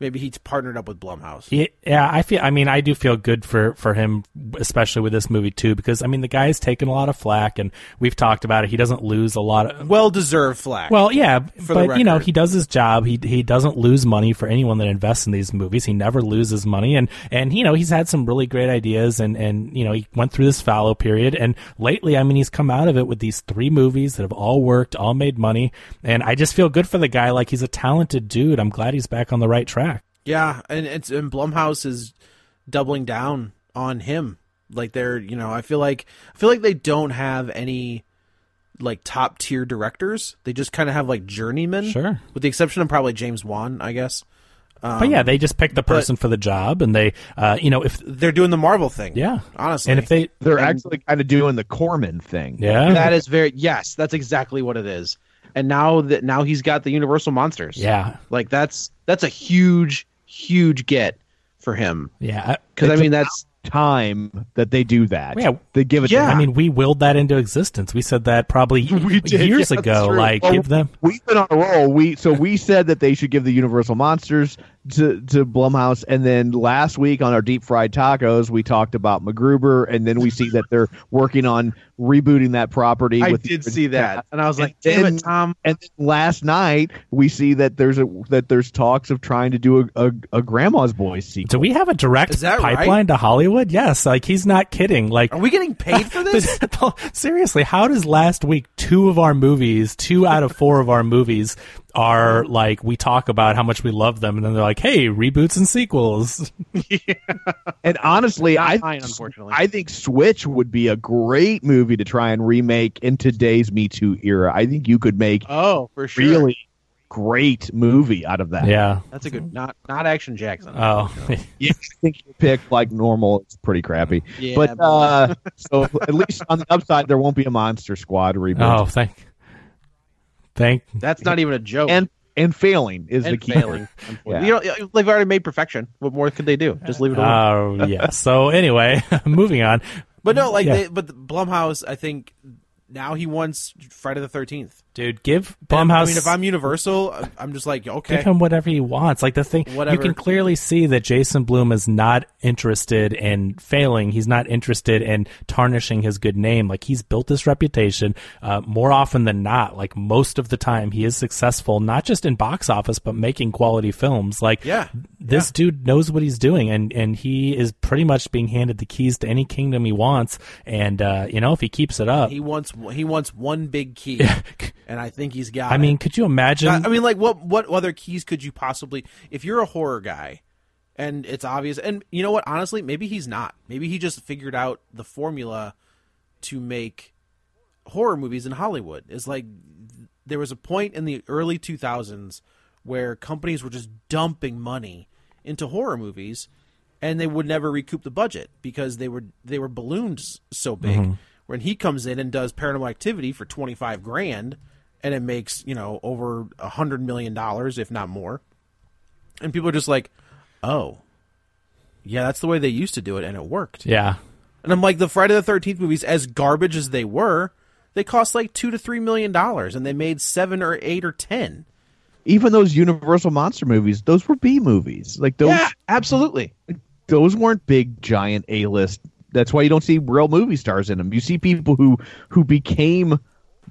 Maybe he's partnered up with Blumhouse. Yeah, I feel. I mean, I do feel good for for him, especially with this movie too, because I mean, the guy's taken a lot of flack, and we've talked about it. He doesn't lose a lot of. Well deserved flack. Well, yeah, but you know, he does his job. He he doesn't lose money for anyone that invests in these movies. He never loses money, and and you know, he's had some really great ideas, and and you know, he went through this fallow period, and lately, I mean, he's come out of it with these three movies that have all worked, all made money, and I just feel good for the guy. Like he's a talented dude. I'm glad he's back on the right track. Yeah, and it's and Blumhouse is doubling down on him. Like they're, you know, I feel like I feel like they don't have any like top tier directors. They just kind of have like journeymen. Sure. With the exception of probably James Wan, I guess. but yeah, they just pick the person for the job, and they, uh, you know, if They're doing the Marvel thing. yeah, Honestly. and if they, They're actually kind of doing the Corman thing. yeah, That is very yes. That's exactly what it is. And now that now he's got the Universal monsters. yeah, like that's that's a huge huge get for him yeah, because I mean that's time that they do that. Yeah. they give it. Yeah. I mean, we willed that into existence. We said that probably [laughs] did, years yeah, ago. Like, Well, give them. We've been on a roll. We so we said that they should give the Universal monsters to to Blumhouse, and then last week on our deep fried tacos, we talked about MacGruber, and then we see that they're working on rebooting that property. I with did see that, and I was like, And "Damn then- it, Tom!" And then last night we see that there's a that there's talks of trying to do a a, a Grandma's Boys sequel. Do we have a direct Is that right? pipeline to Hollywood? Yes. Like, he's not kidding. Like, Are we getting paid for this? [laughs] Seriously, how does last week two of our movies, two out of four of our movies, are like we talk about how much we love them, and then they're like, "Hey, reboots and sequels." [laughs] And honestly, Not I mine, unfortunately. I think Switch would be a great movie to try and remake in today's Me Too era. I think you could make Oh, for sure. really great movie out of that. yeah. That's a good not not Action Jackson. Oh, [laughs] Yeah, I think you pick like normal. It's pretty crappy. Yeah, but uh, so at least on the upside, there won't be a Monster Squad reboot. oh, thank, thank. That's not even a joke. and and failing is the key. failing. [laughs] Yeah. You know, they've already made perfection. What more could they do? Just leave it alone. Oh, [laughs] yeah. So anyway, [laughs] moving on. But no, like, Yeah. they, but Blumhouse, I think now he wants Friday the Thirteenth. Dude, give Blumhouse. I mean, if I'm Universal, I'm just like, okay, Give him whatever he wants. Like the thing, Whatever. you can clearly see that Jason Blum is not interested in failing. He's not interested in tarnishing his good name. Like he's built this reputation. Uh, more often than not, like most of the time, he is successful, not just in box office, but making quality films. Like Yeah. this dude knows what he's doing, and and he is pretty much being handed the keys to any kingdom he wants. And uh, you know, if he keeps it up, he wants he wants one big key, [laughs] and I think he's got. I it. mean, could you imagine? I I mean, like, what what other keys could you possibly? If you're a horror guy, and it's obvious, and you know what? Honestly, maybe he's not. Maybe he just figured out the formula to make horror movies in Hollywood. Is like there was a point in the early 2000s where companies were just dumping money into horror movies, and they would never recoup the budget because they were they were ballooned so big. Mm-hmm. When he comes in and does Paranormal Activity for 25 grand and it makes you know over a hundred million dollars, if not more. And people are just like, "Oh, yeah, that's the way they used to do it, and it worked." yeah. And I'm like, the Friday the Thirteenth movies, as garbage as they were, they cost like two to three million dollars, and they made seven or eight or ten. Even those Universal monster movies, those were B movies. Like those, yeah, absolutely. those weren't big giant A list. That's why you don't see real movie stars in them. You see people who who became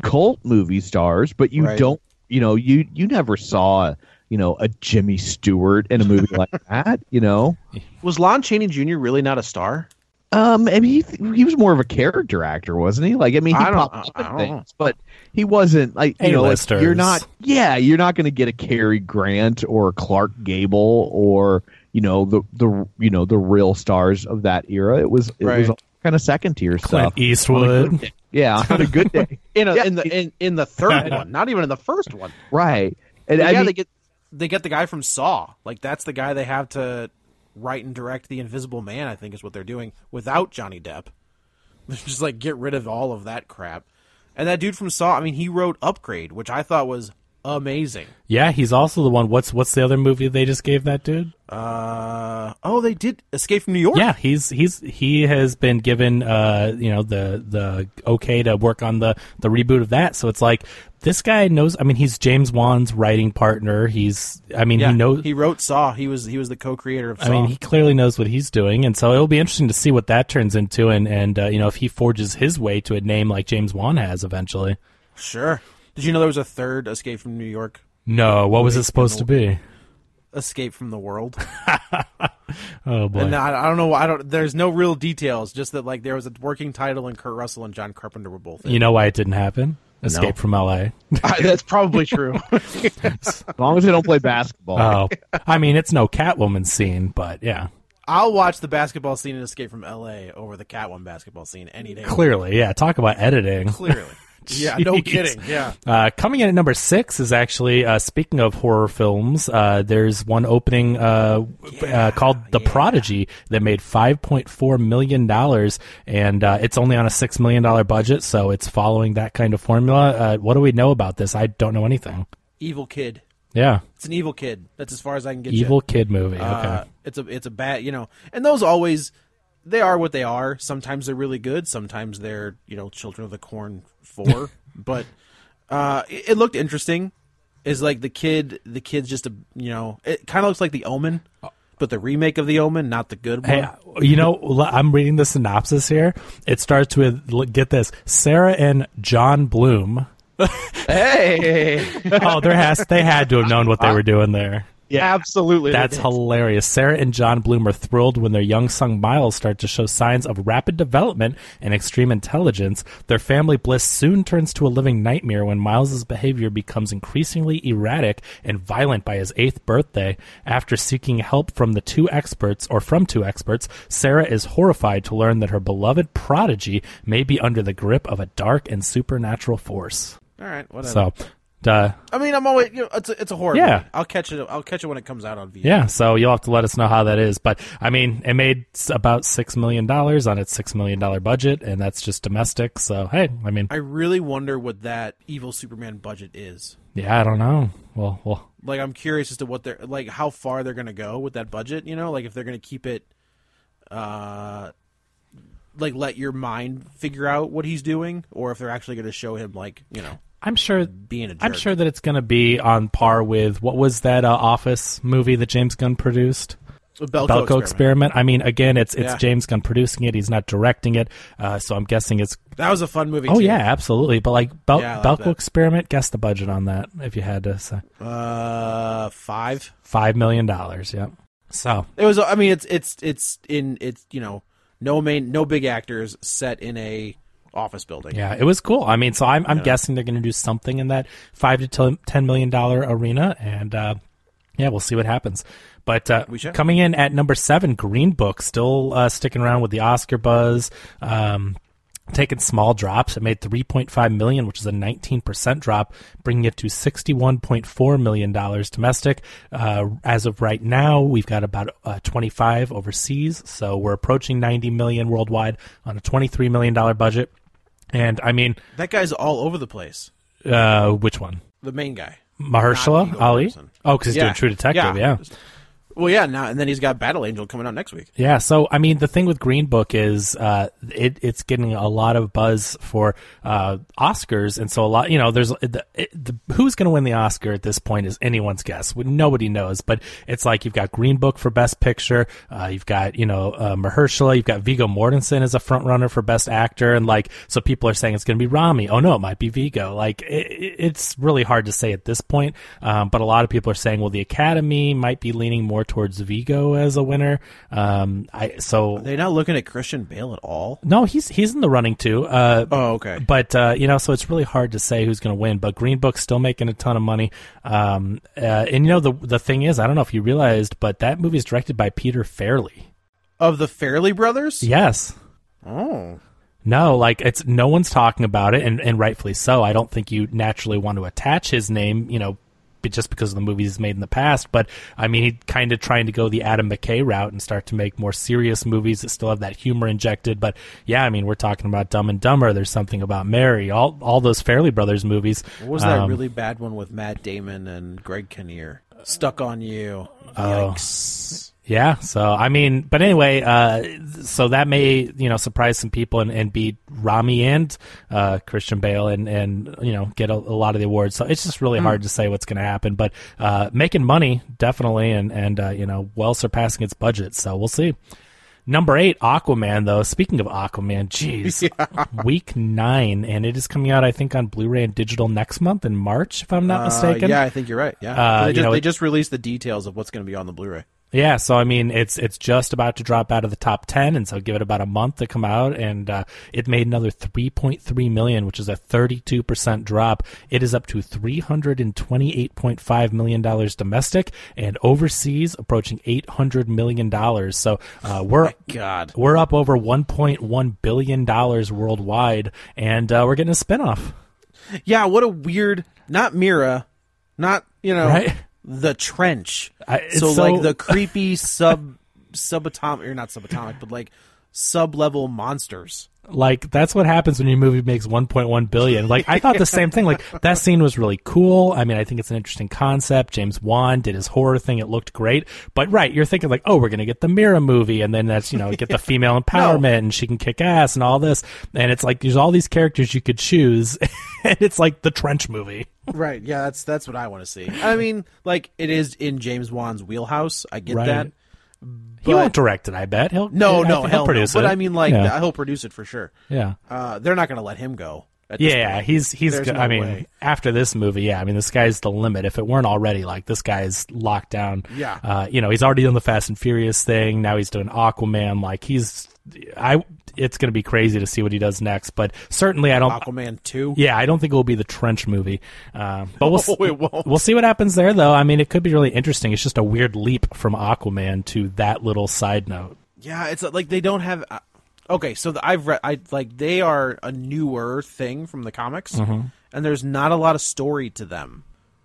cult movie stars, but you Right. don't. You know, you you never saw you know a Jimmy Stewart in a movie [laughs] like that. You know, Was Lon Chaney Jr. really not a star? um, I mean, he he was more of a character actor, wasn't he? Like, I mean, he I popped up in don't things, but he wasn't like you know, like, you're not. Yeah, you're not going to get a Cary Grant or a Clark Gable or you know the the you know the real stars of that era. It was it was Right. Kind of second tier Clint stuff. On Eastwood. day. Yeah, on a good day. [laughs] In a, Yeah. in the in, in the third one, not even in the first one. right. And yeah, I mean, they get They get the guy from Saw, like that's the guy they have to write and direct the Invisible Man. I think is what they're doing without Johnny Depp. [laughs] Just like get rid of all of that crap. And that dude from Saw, I mean, he wrote Upgrade, which I thought was amazing. Yeah, he's also the one. What's what's the other movie they just gave that dude? Uh oh, they did Escape from New York. Yeah, he's he's he has been given uh you know the the okay to work on the the reboot of that. So it's like this guy knows. I mean, he's James Wan's writing partner. He's I mean yeah. he knows. He wrote Saw. He was he was the co-creator of Saw. I mean, he clearly knows what he's doing, and so it'll be interesting to see what that turns into, and and uh, you know if he forges his way to a name like James Wan has eventually. sure. Did you know there was a third Escape from New York? No, what was it supposed to be? Escape from the World. [laughs] Oh boy, And I, I don't know. I don't. There's no real details. Just that like there was a working title, and Kurt Russell and John Carpenter were both. In. you know why it didn't happen? Escape from L.A. [laughs] I, that's probably true. [laughs] as long as they don't play basketball. oh, I mean, it's no Catwoman scene, but yeah, I'll watch the basketball scene in Escape from L.A. over the Catwoman basketball scene any day. clearly, yeah. Talk about editing. Clearly. Yeah. No [laughs] kidding. Yeah. Uh, coming in at number six is actually uh, speaking of horror films. Uh, there's one opening uh, uh, called The Prodigy that made five point four million dollars, and uh, it's only on a six million dollar budget, so it's following that kind of formula. Uh, what do we know about this? I don't know anything. Evil kid. Yeah, It's an evil kid. That's as far as I can get. evil you. kid movie. Okay, Uh, it's a it's a bad you know, and those always they are what they are. Sometimes they're really good. Sometimes they're you know Children of the Corn four. [laughs] but uh, it, it looked interesting. Is like the kid. The kid's just a you know. It kind of looks like the Omen, but the remake of the Omen, not the good one. Hey, you know, I'm reading the synopsis here. It starts with get this: Sarah and John Bloom. [laughs] Hey, [laughs] Oh, there has they had to have known what they were doing there. Yeah, absolutely. That's hilarious. Sarah and John Bloom are thrilled when their young son Miles starts to show signs of rapid development and extreme intelligence. Their family bliss soon turns to a living nightmare when Miles's behavior becomes increasingly erratic and violent by his eighth birthday. After seeking help from the two experts, or from two experts, Sarah is horrified to learn that her beloved prodigy may be under the grip of a dark and supernatural force. All right, whatever. So, uh, I mean, I'm always you know, it's a, it's a horror. Yeah. movie. I'll catch it. I'll catch it when it comes out on video. Yeah, so you'll have to let us know how that is. But I mean, it made about six million dollars on its six million dollar budget, and that's just domestic. So hey, I mean, I really wonder what that evil Superman budget is. yeah, I don't know. Well, well, Like, I'm curious as to what they're like, how far they're gonna go with that budget. You know, like if they're gonna keep it, uh, like let your mind figure out what he's doing, or if they're actually gonna show him like you know I'm sure. being a jerk. I'm sure that it's going to be on par with what was that uh, Office movie that James Gunn produced? The Belko, Belko experiment. experiment. I mean, again, it's it's Yeah. James Gunn producing it. He's not directing it, uh, so I'm guessing it's. That was a fun movie. Oh too. yeah, absolutely. But like Bel- Yeah, that. experiment, guess the budget on that if you had to say Uh, five. five million dollars. Yeah. So It was. I mean, it's it's it's in it's you know no main no big actors set in a office building. Yeah, it was cool. I mean, so I'm I'm guessing they're going to do something in that five to ten million dollar arena, and uh, yeah, we'll see what happens. But uh, coming in at number seven, Green Book, still uh, sticking around with the Oscar buzz. Um, taking small drops. It made 3.5 million, which is a 19% drop, bringing it to 61.4 million dollars domestic. Uh, as of right now, we've got about uh, 25 overseas, so we're approaching 90 million worldwide on a 23 million dollar budget. And I mean, That guy's all over the place. uh, which one? The main guy. Mahershala Ali? Mortensen. Oh, because he's Yeah. doing True Detective, yeah. Well, yeah. Now and then he's got Battle Angel coming out next week. Yeah, so I mean, the thing with Green Book is uh, it, it's getting a lot of buzz for uh, Oscars, and so a lot, you know, there's the, it, the who's going to win the Oscar at this point is anyone's guess. Nobody knows, but it's like you've got Green Book for Best Picture, uh, you've got you know uh, Mahershala, you've got Viggo Mortensen as a front runner for Best Actor, and like so people are saying it's going to be Rami. Oh no, it might be Viggo. Like it, it- it's really hard to say at this point, um, but a lot of people are saying well the Academy might be leaning more towards Viggo as a winner. Um, I so Are they not looking at Christian Bale at all? no, he's he's in the running too. Uh, Oh, okay. but uh, you know, so it's really hard to say who's going to win. But Green Book's still making a ton of money. Um, uh, and you know, the the thing is, I don't know if you realized, but that movie is directed by Peter Farrelly. Of the Farrelly brothers? Yes. Oh. No, like it's no one's talking about it, and, and rightfully so. I don't think you naturally want to attach his name, you know, just because of the movies he's made in the past. But I mean, he kind of trying to go the Adam McKay route and start to make more serious movies that still have that humor injected. But yeah, I mean, we're talking about Dumb and Dumber. There's something about Mary. All all those Farrelly Brothers movies. What was that Um, really bad one with Matt Damon and Greg Kinnear? Stuck on you. Oh. Yeah. So I mean, but anyway, uh, so that may you know surprise some people and, and beat Rami and uh, Christian Bale and and you know get a, a lot of the awards. So it's just really hard to say what's going to happen. But uh, making money definitely, and and uh, you know well surpassing its budget. So we'll see. Number eight, Aquaman. Though speaking of Aquaman, jeez, [laughs] week nine, and it is coming out I think on Blu-ray and digital next month in March, if I'm not Uh, mistaken. yeah, I think you're right. Yeah. Uh, they, just, know, they it- just released the details of what's going to be on the Blu-ray. Yeah, so I mean, it's it's just about to drop out of the top ten, and so give it about a month to come out, and uh, it made another three point three million, which is a thirty two percent drop. It is up to three hundred and twenty eight point five million dollars domestic, and overseas approaching eight hundred million dollars. So uh, we're God. we're up over one point one billion dollars worldwide, and uh, we're getting a spinoff. Yeah, what a weird. Not Mera, not you know Right. The trench. I- it's so, so- like the creepy [laughs] sub subatomic or not subatomic, but like sub level monsters. Like that's what happens when your movie makes 1.1 billion. Like I thought the same thing. Like [laughs] that scene was really cool. I mean, I think it's an interesting concept. James Wan did his horror thing. It looked great. But right, you're thinking like, oh, we're gonna get the Mera movie, and then that's you know get the [laughs] female empowerment, and she can kick ass and all this. And it's like there's all these characters you could choose, [laughs] and it's like the Trench movie. Right. Yeah, that's that's what I want to see. I mean, like it is in James Wan's wheelhouse. I get Right. that. He won't direct it. I bet he'll. No, no, hell he'll produce no. it. But I mean, like, yeah. he'll produce it for sure. yeah. Uh, they're not going to let him go. at this Yeah, point. he's he's. Go- no I mean, way. after this movie, yeah, I mean, this guy's the limit. If it weren't already, like this guy's locked down. Yeah. uh, you know, he's already done the Fast and Furious thing. Now he's doing Aquaman. Like he's, I. It's going to be crazy to see what he does next. But certainly, I don't. Aquaman two. Yeah, I don't think it will be the trench movie. Uh, but we'll [laughs] won't. we'll see what happens there, though. I mean, it could be really interesting. It's just a weird leap from Aquaman to that little side note. Yeah, it's like they don't have. Uh, okay, so the, I've read. I like they are a newer thing from the comics, Mm-hmm. and there's not a lot of story to them.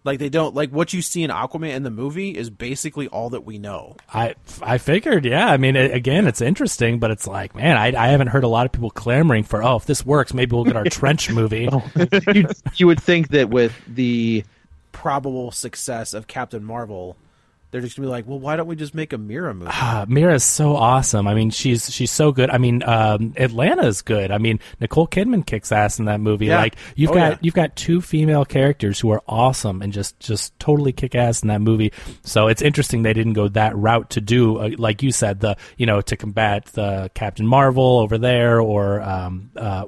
Like they don't like what you see in Aquaman in the movie is basically all that we know. I I figured, yeah. I mean, it, again, it's interesting, but it's like, man, I, I haven't heard a lot of people clamoring for, oh, if this works, maybe we'll get our trench [laughs] movie. Oh. you, you would think that with the Probable success of Captain Marvel, they're just gonna be like, well, why don't we just make a Mera movie? Uh, Mera's so awesome. I mean, she's she's so good. I mean, um, Atlanna's good. I mean, Nicole Kidman kicks ass in that movie. Yeah. Like you've Oh, got yeah. you've got two female characters who are awesome and just just totally kick ass in that movie. So it's interesting they didn't go that route to do, uh, like you said, the you know to combat the Captain Marvel over there or. Um, uh,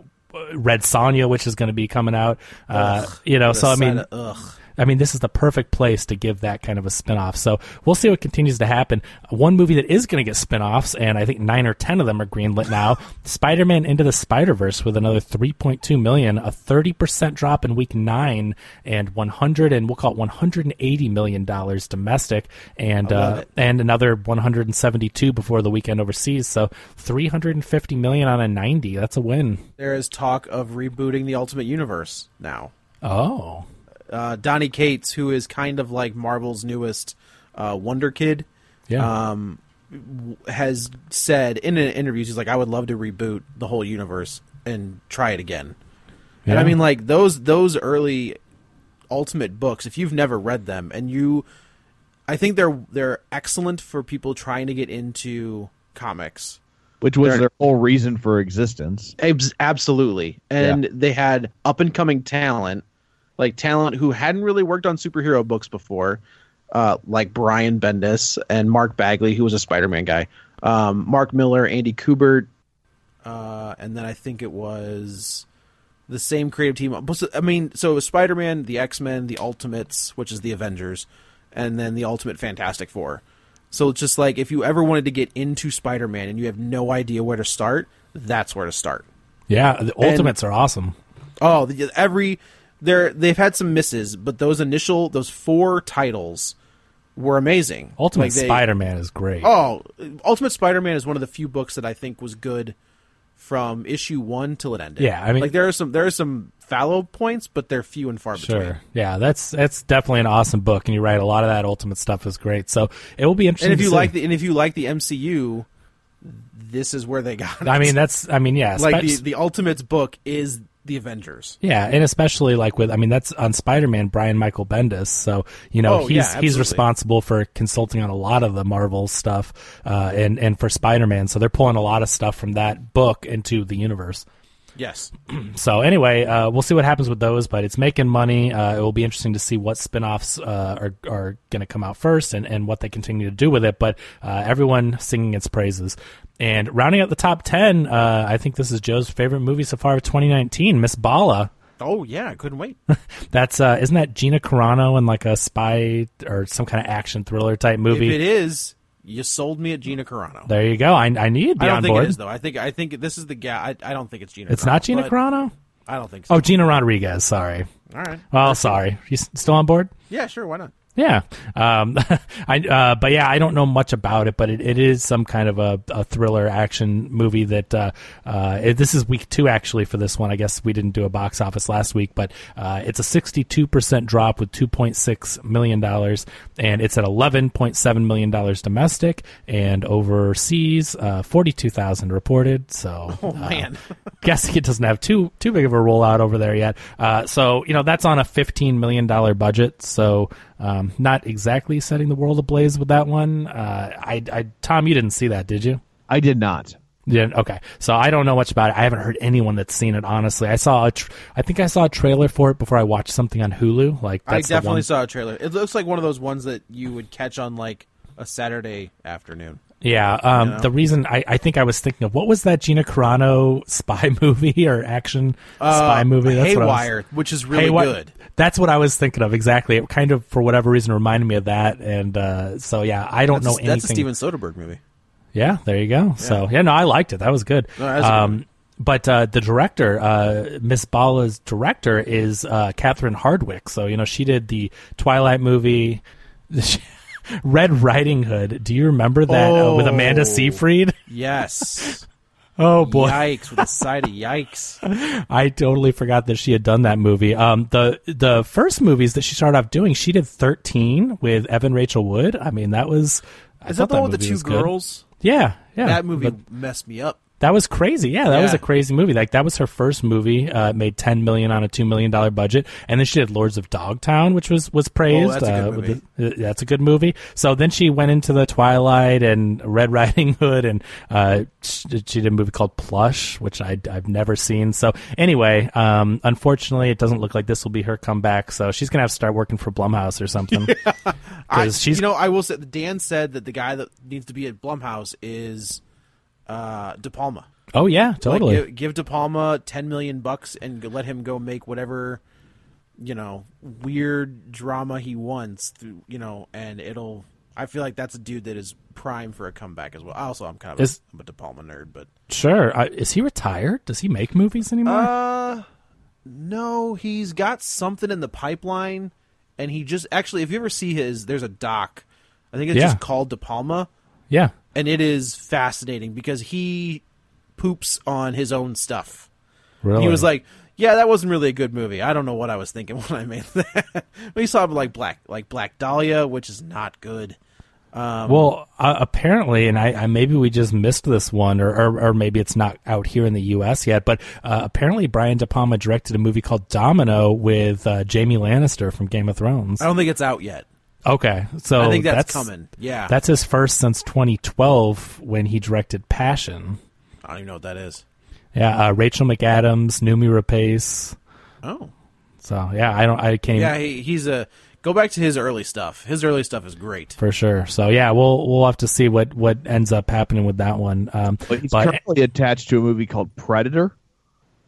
Red Sonja, which is going to be coming out, uh, you know. So I mean, of- ugh. I mean, this is the perfect place to give that kind of a spin-off. So we'll see what continues to happen. One movie that is going to get spin-offs, and I think nine or ten of them are greenlit now. [laughs] Spider-Man Into the Spider-Verse with another 3.2 million, a 30% drop in week nine, and 100 and we'll call it 180 million dollars domestic, and uh, and another 172 before the weekend overseas. So 350 million on a 90. That's a win. There is talk of rebooting the Ultimate Universe now. Oh. Uh, Donny Cates, who is kind of like Marvel's newest uh, Wonder Kid, Yeah. um, has said in an interview, he's like, I would love to reboot the whole universe and try it again. And I mean, like those those early Ultimate books, if you've never read them, and you, I think they're they're excellent for people trying to get into comics. which was They're- their whole reason for existence. Abs- absolutely and they had up and coming talent like talent who hadn't really worked on superhero books before uh, like brian bendis and mark bagley who was a spider-man guy um, mark millar andy kubert uh, and then I think it was the same creative team. I mean, so it was Spider Man, the X Men, the Ultimates, which is the Avengers, and then the Ultimate Fantastic Four. So it's just like if you ever wanted to get into Spider Man and you have no idea where to start, that's where to start. Yeah, the Ultimates are awesome. Oh, the, every they're they've had some misses, but those initial those four titles were amazing. Ultimate Like, they- Spider-Man is great. Oh, Ultimate Spider-Man is one of the few books that I think was good from issue one till it ended. Yeah, I mean- like there are some there are some fallow points, but they're few and far between. Sure. Yeah, that's that's definitely an awesome book, and you're right. A lot of that Ultimate stuff is great. So it will be interesting. And if you see. like the and if you like the MCU, this is where they got. It. I mean, that's. I mean, yeah. like spe- the the Ultimates book is the Avengers. Yeah, and especially like with, I mean, that's on Spider-Man, Brian Michael Bendis. So you know Oh, he's yeah, he's responsible for consulting on a lot of the Marvel stuff, uh, and and for Spider-Man. So they're pulling a lot of stuff from that book into the universe. Yes. [clears throat] So anyway, uh, we'll see what happens with those, but it's making money. Uh, it will be interesting to see what spin-offs uh, are are going to come out first and, and what they continue to do with it. But uh, everyone singing its praises. And rounding out the top ten, uh, I think this is Joe's favorite movie so far of 2019, Miss Bala. Oh yeah, I couldn't wait. [laughs] That's uh, isn't that Gina Carano in like a spy or some kind of action thriller type movie? if it is, you sold me at Gina Carano. There you go. I I need to be I don't on think board. it is though. I think I think this is the guy. I, I don't think it's Gina. It's Carano, not Gina but Carano. I don't think so. Oh, Gina Rodriguez. Sorry. All right. Well, sorry. You s- still on board? Yeah, sure. Why not? Yeah, um, [laughs] I uh, but yeah, I don't know much about it, but it, it is some kind of a, a thriller action movie that uh, uh, it, this is week two actually for this one. I guess we didn't do a box office last week, but uh, it's a sixty-two percent drop with two point six million dollars, and it's at eleven point seven million dollars domestic and overseas uh, forty-two thousand reported. So, Oh man, [laughs] guessing it doesn't have too too big of a rollout over there yet. Uh, so you know that's on a fifteen million dollar budget. So um, not exactly setting the world ablaze with that one. Uh, I, I Tom, you didn't see that, did you? I did not. Yeah. Okay. So I don't know much about it. I haven't heard anyone that's seen it. Honestly, I saw. A tr- I think I saw a trailer for it before I watched something on Hulu. Like I that's the definitely saw a trailer. It looks like one of those ones that you would catch on like a Saturday afternoon. Yeah. Um, You know? The reason I, I think I was thinking of what was that Gina Carano [laughs] spy movie or action spy Uh, movie? That's what I was- which is really Haywire- good. That's what I was thinking of exactly. It kind of, for whatever reason, reminded me of that. And uh, so, yeah, I don't That's know a, anything. That's a Steven Soderbergh movie. Yeah, there you go. So, yeah, no, I liked it. That was good. No, that's a good um, but uh, the director, uh, Miss Bala's director, is uh, Catherine Hardwicke. So, you know, she did the Twilight movie. [laughs] Red Riding Hood. Do you remember that uh, with Amanda Oh. Seyfried? [laughs] Yes. Oh boy! Yikes! With a side of yikes. [laughs] I totally forgot that she had done that movie. Um, the the first movies that she started off doing, she did thirteen with Evan Rachel Wood. I mean, that was. Is thought that the one with the two was good. girls? Yeah, yeah. That movie But messed me up. That was crazy. Yeah, that was a crazy movie. Like that was her first movie. Uh, made ten million on a two million dollar budget, and then she did Lords of Dogtown, which was was praised. Oh, that's a good uh, movie. the- that's a good movie. So then she went into the Twilight and Red Riding Hood, and uh, she, she did a movie called Plush, which I, I've never seen. So anyway, um, unfortunately, it doesn't look like this will be her comeback. So she's gonna have to start working for Blumhouse or something. [laughs] She's you know, I will say Dan said that the guy that needs to be at Blumhouse is uh, De Palma. oh yeah, totally. Like, give, give De Palma ten million bucks and let him go make whatever you know weird drama he wants. Through you know, and it'll. I feel like that's a dude that is prime for a comeback as well. Also, I'm kind of Is- a, I'm a De Palma nerd, but Sure. Uh, is he retired? Does he make movies anymore? uh, no, he's got something in the pipeline, and he just actually, if you ever see his, there's a doc. I think it's Yeah. just called De Palma. yeah. And it is fascinating because he poops on his own stuff. Really? He was like, "Yeah, that wasn't really a good movie. I don't know what I was thinking [laughs] when I made that." we saw like Black, like Black Dahlia, which is not good. Um, Well, uh, apparently, and I, I maybe we just missed this one, or, or or maybe it's not out here in the U.S. yet. But uh, apparently, Brian De Palma directed a movie called Domino with uh, Jaime Lannister from Game of Thrones. I don't think it's out yet. Okay, so I think that's, coming. Yeah, That's his first since 2012 when he directed Passion. I don't even know what that is. Yeah, uh, Rachel McAdams, Noomi Rapace. Oh, So yeah, I don't, I can't even yeah, he, he's a. Go back to his early stuff. His early stuff is great. for sure. So yeah, we'll we'll have to see what what ends up happening with that one. Um, But he's but currently attached to a movie called Predator,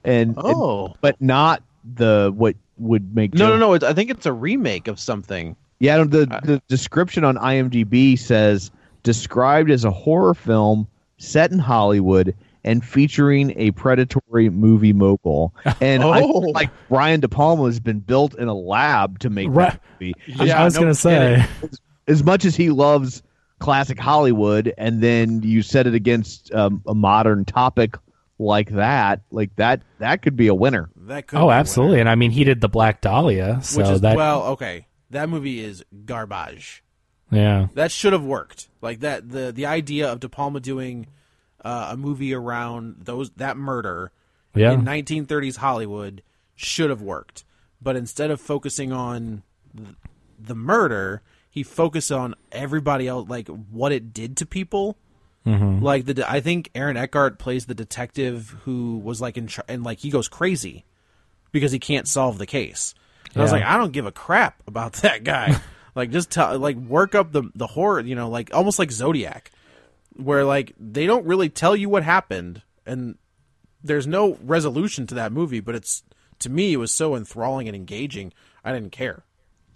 and Oh. and- but not the what would make No, Joe- no, no. It's, I think it's a remake of something. Yeah, the the description on IMDb says described as a horror film set in Hollywood and featuring a predatory movie mogul. [laughs] And I Oh. feel like Brian De Palma has been built in a lab to make Right. that movie. I was no gonna say. kidding. As much as he loves classic Hollywood, and then you set it against um, a modern topic like that, like that, that could be a winner. That could. Oh, be absolutely. winner. And I mean, he did the Black Dahlia, so Which is that well, okay. That movie is garbage. yeah. That should have worked. Like that the the idea of De Palma doing uh, a movie around those that murder Yeah. in 1930s Hollywood should have worked. But instead of focusing on th- the murder, he focused on everybody else like what it did to people. Mm-hmm. Like the I think Aaron Eckhart plays the detective who was like in and like he goes crazy because he can't solve the case. And I was like, I don't give a crap about [laughs] that guy. like, just tell, like, work up the the horror. You know, like almost like Zodiac, where like they don't really tell you what happened, and there's no resolution to that movie. But it's to me, it was so enthralling and engaging. I didn't care.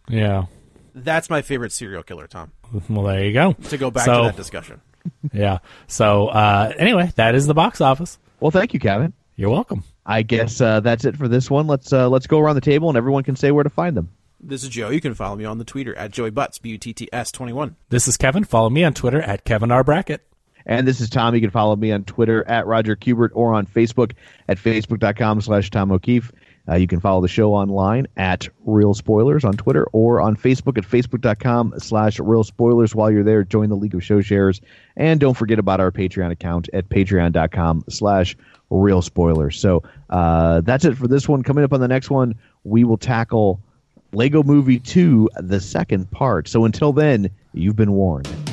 Yeah. That's my favorite serial killer, Tom. Well, there you go. To go back So- to that discussion. [laughs] Yeah. So uh, anyway, that is the box office. Well, thank you, Kevin. You're welcome. I guess uh, that's it for this one. Let's uh, let's go around the table and everyone can say where to find them. This is Joe. You can follow me on the Twitter at Joey Butts, B U T T S 21. This is Kevin. Follow me on Twitter at Kevin R. Brackett. And this is Tom. You can follow me on Twitter at Roger Kubert or on Facebook at facebook.com slash Tom O'Keefe. Uh, you can follow the show online at Real Spoilers on Twitter or on Facebook at facebook.com slash Real Spoilers. While you're there, join the League of Show Shares. And don't forget about our Patreon account at patreon.com slash Real Spoilers. So uh, that's it for this one. Coming up on the next one, we will tackle Lego Movie 2, the second part. So until then, you've been warned.